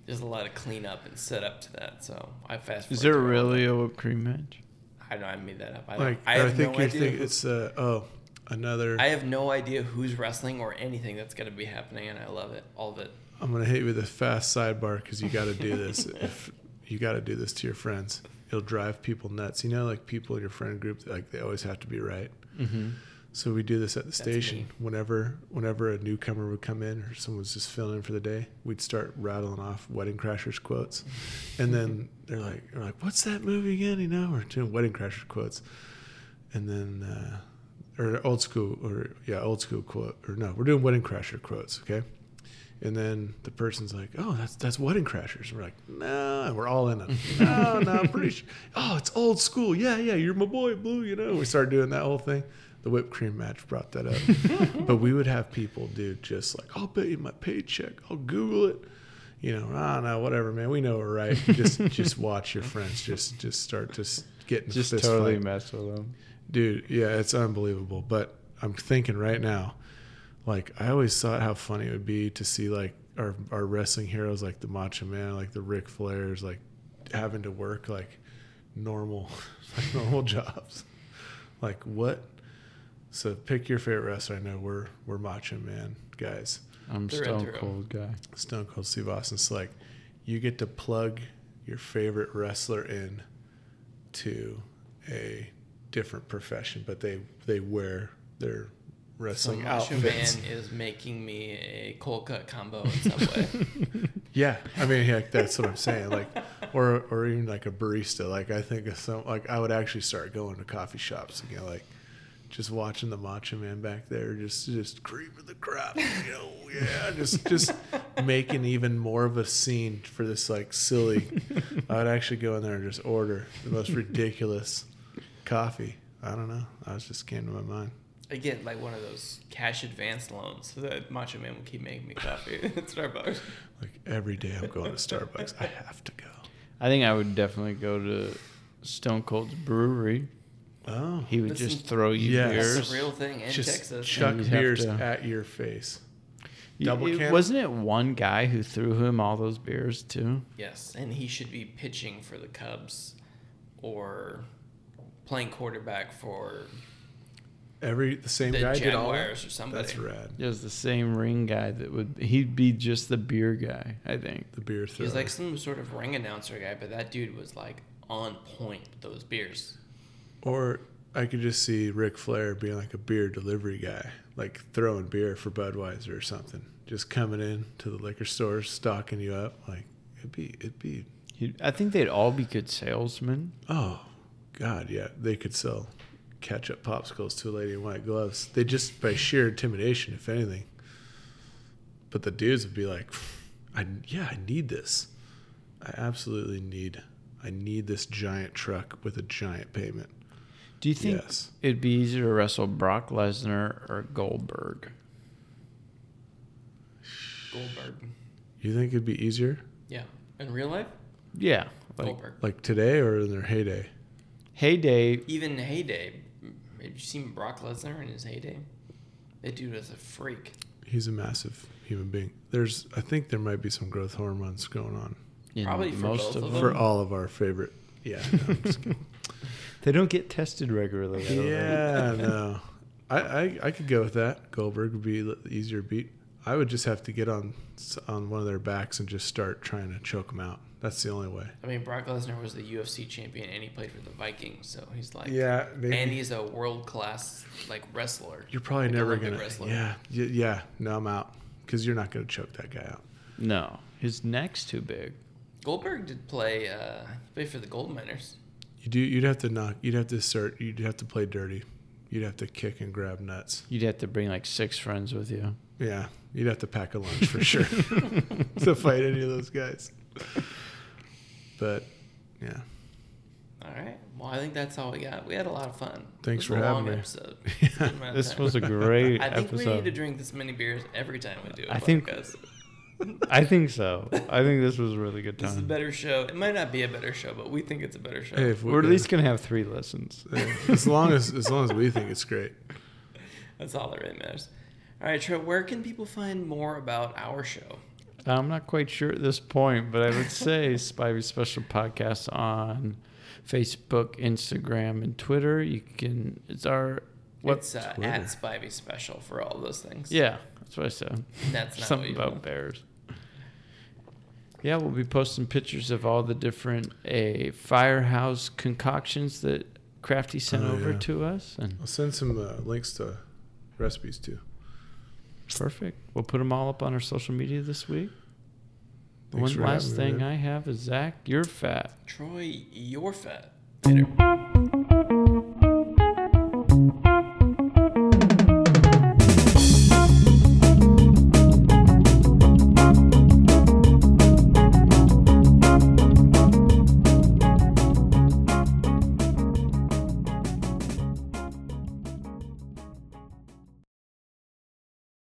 There's a lot of cleanup and setup to that, so I fast. Is there really a whipped cream match? I don't know I made that up. I, like don't, I I, think no you idea. think it's uh oh another. I have no idea who's wrestling or anything that's going to be happening, and I love it. All of it. I'm gonna hit you with a fast sidebar because you got to do this. if you got to do this to your friends, it'll drive people nuts. You know, like people in your friend group, like they always have to be right. Mm-hmm. So we do this at the That's station me. whenever whenever a newcomer would come in or someone was just filling in for the day. We'd start rattling off Wedding Crashers quotes, and then they're like, they're like, "What's that movie again?" You know, we're doing Wedding Crashers quotes, and then uh, or old school or yeah, old school quote or no, we're doing Wedding Crasher quotes, okay. And then the person's like, "Oh, that's that's Wedding Crashers." And we're like, "No," and we're all in it. No, no, I'm pretty sure. Oh, it's old school. Yeah, yeah, you're my boy, Blue. You know, we started doing that whole thing. The whipped cream match brought that up. but we would have people do just like, "I'll bet you my paycheck. I'll Google it." You know, ah, no, whatever, man. We know we're right. Just just watch your friends just just start to s- get Just totally fight. mess with them. Dude, yeah, it's unbelievable. But I'm thinking right now, like I always thought how funny it would be to see like our our wrestling heroes like the Macho Man, like the Ric Flairs, like having to work like normal like normal jobs. Like what? So pick your favorite wrestler. I know we're we're Macho Man guys. I'm Through and Stone. Cold guy. Stone Cold Steve Austin's like you get to plug your favorite wrestler in to a different profession, but they they wear their So wrestling Macho outfits. Man is making me a cold cut combo in Subway. Yeah, I mean, yeah, that's what I'm saying. Like, or or even like a barista. Like, I think of some like I would actually start going to coffee shops again. Like, just watching the Macho Man back there, just just creaming the crap. You know, yeah, just just making even more of a scene for this like silly. I would actually go in there and just order the most ridiculous coffee. I don't know. I was just came to my mind. I get like one of those cash advance loans so that Macho Man will keep making me coffee at Starbucks. Like every day, I'm going to Starbucks. I have to go. I think I would definitely go to Stone Cold's brewery. Oh, He would Listen, just throw you Yes. beers. That's a real thing in just Texas. chuck beers to- at your face. Double it- Wasn't it one guy who threw him all those beers too? Yes, and he should be pitching for the Cubs or playing quarterback for Every the same the guy did all that? Or somebody. That's rad. It was the same ring guy that would he'd be just the beer guy, I think. The beer He thrower. was like some sort of ring announcer guy, but that dude was like on point with those beers. or I could just see Ric Flair being like a beer delivery guy, like throwing beer for Budweiser or something. Just coming in to the liquor store, stocking you up. Like it'd be, it'd be. He'd, I think they'd all be good salesmen. Oh, God, yeah, they could sell ketchup popsicles to a lady in white gloves. They just by sheer intimidation, if anything. But the dudes would be like, I yeah, I need this. I absolutely need. I need this giant truck with a giant payment. Do you think Yes. it'd be easier to wrestle Brock Lesnar or Goldberg? Goldberg. You think it'd be easier, Yeah. In real life, Yeah, like Goldberg. like today or in their heyday? heyday. Even heyday. Have you seen Brock Lesnar in his heyday? That dude was a freak. He's a massive human being. There's, I think there might be some growth hormones going on in Probably for most both of of them. for all of our favorite. Yeah, no, I'm just kidding. They don't get tested regularly. I yeah, no. I, I I could go with that. Goldberg would be the easier beat. I would just have to get on on one of their backs and just start trying to choke them out. That's the only way. I mean, Brock Lesnar was the UFC champion and he played for the Vikings, so he's like, Yeah, and he's a world class like wrestler. You're probably like never Olympic gonna. wrestler. Yeah, y- yeah. No, I'm out because you're not gonna choke that guy out. No, his neck's too big. Goldberg did play uh, play for the Gold Miners. You do. You'd have to knock. You'd have to assert. You'd have to play dirty. You'd have to kick and grab nuts. You'd have to bring like six friends with you. Yeah, you'd have to pack a lunch for sure to fight any of those guys. But yeah, All right. Well, I think that's all we got. We had a lot of fun. Thanks It was for a having long me. episode. Yeah. Good amount of This was a great I think we need to drink this many beers every time we do. a I think- podcast. I think so. I think this was a really good time. this is a better show. It might not be a better show, but we think it's a better show. hey, if we, We're at least gonna have three listens. yeah, as long as as long as we think it's great. That's all that really matters. All right, Trent. Where can people find more about our show? I'm not quite sure at this point, but I would say Spivey Special Podcast on Facebook, Instagram, and Twitter. You can. It's our what? It's uh, Twitter? at Spivey Special for all those things. yeah, that's what I said. That's not Something about want. bears. Yeah, we'll be posting pictures of all the different a firehouse concoctions that Crafty sent Oh, over yeah. to us, and I'll send some uh, links to recipes too. Perfect. We'll put them all up on our social media this week. Thanks One last having me, thing man. I have is Zach, you're fat. Troy, you're fat. Later.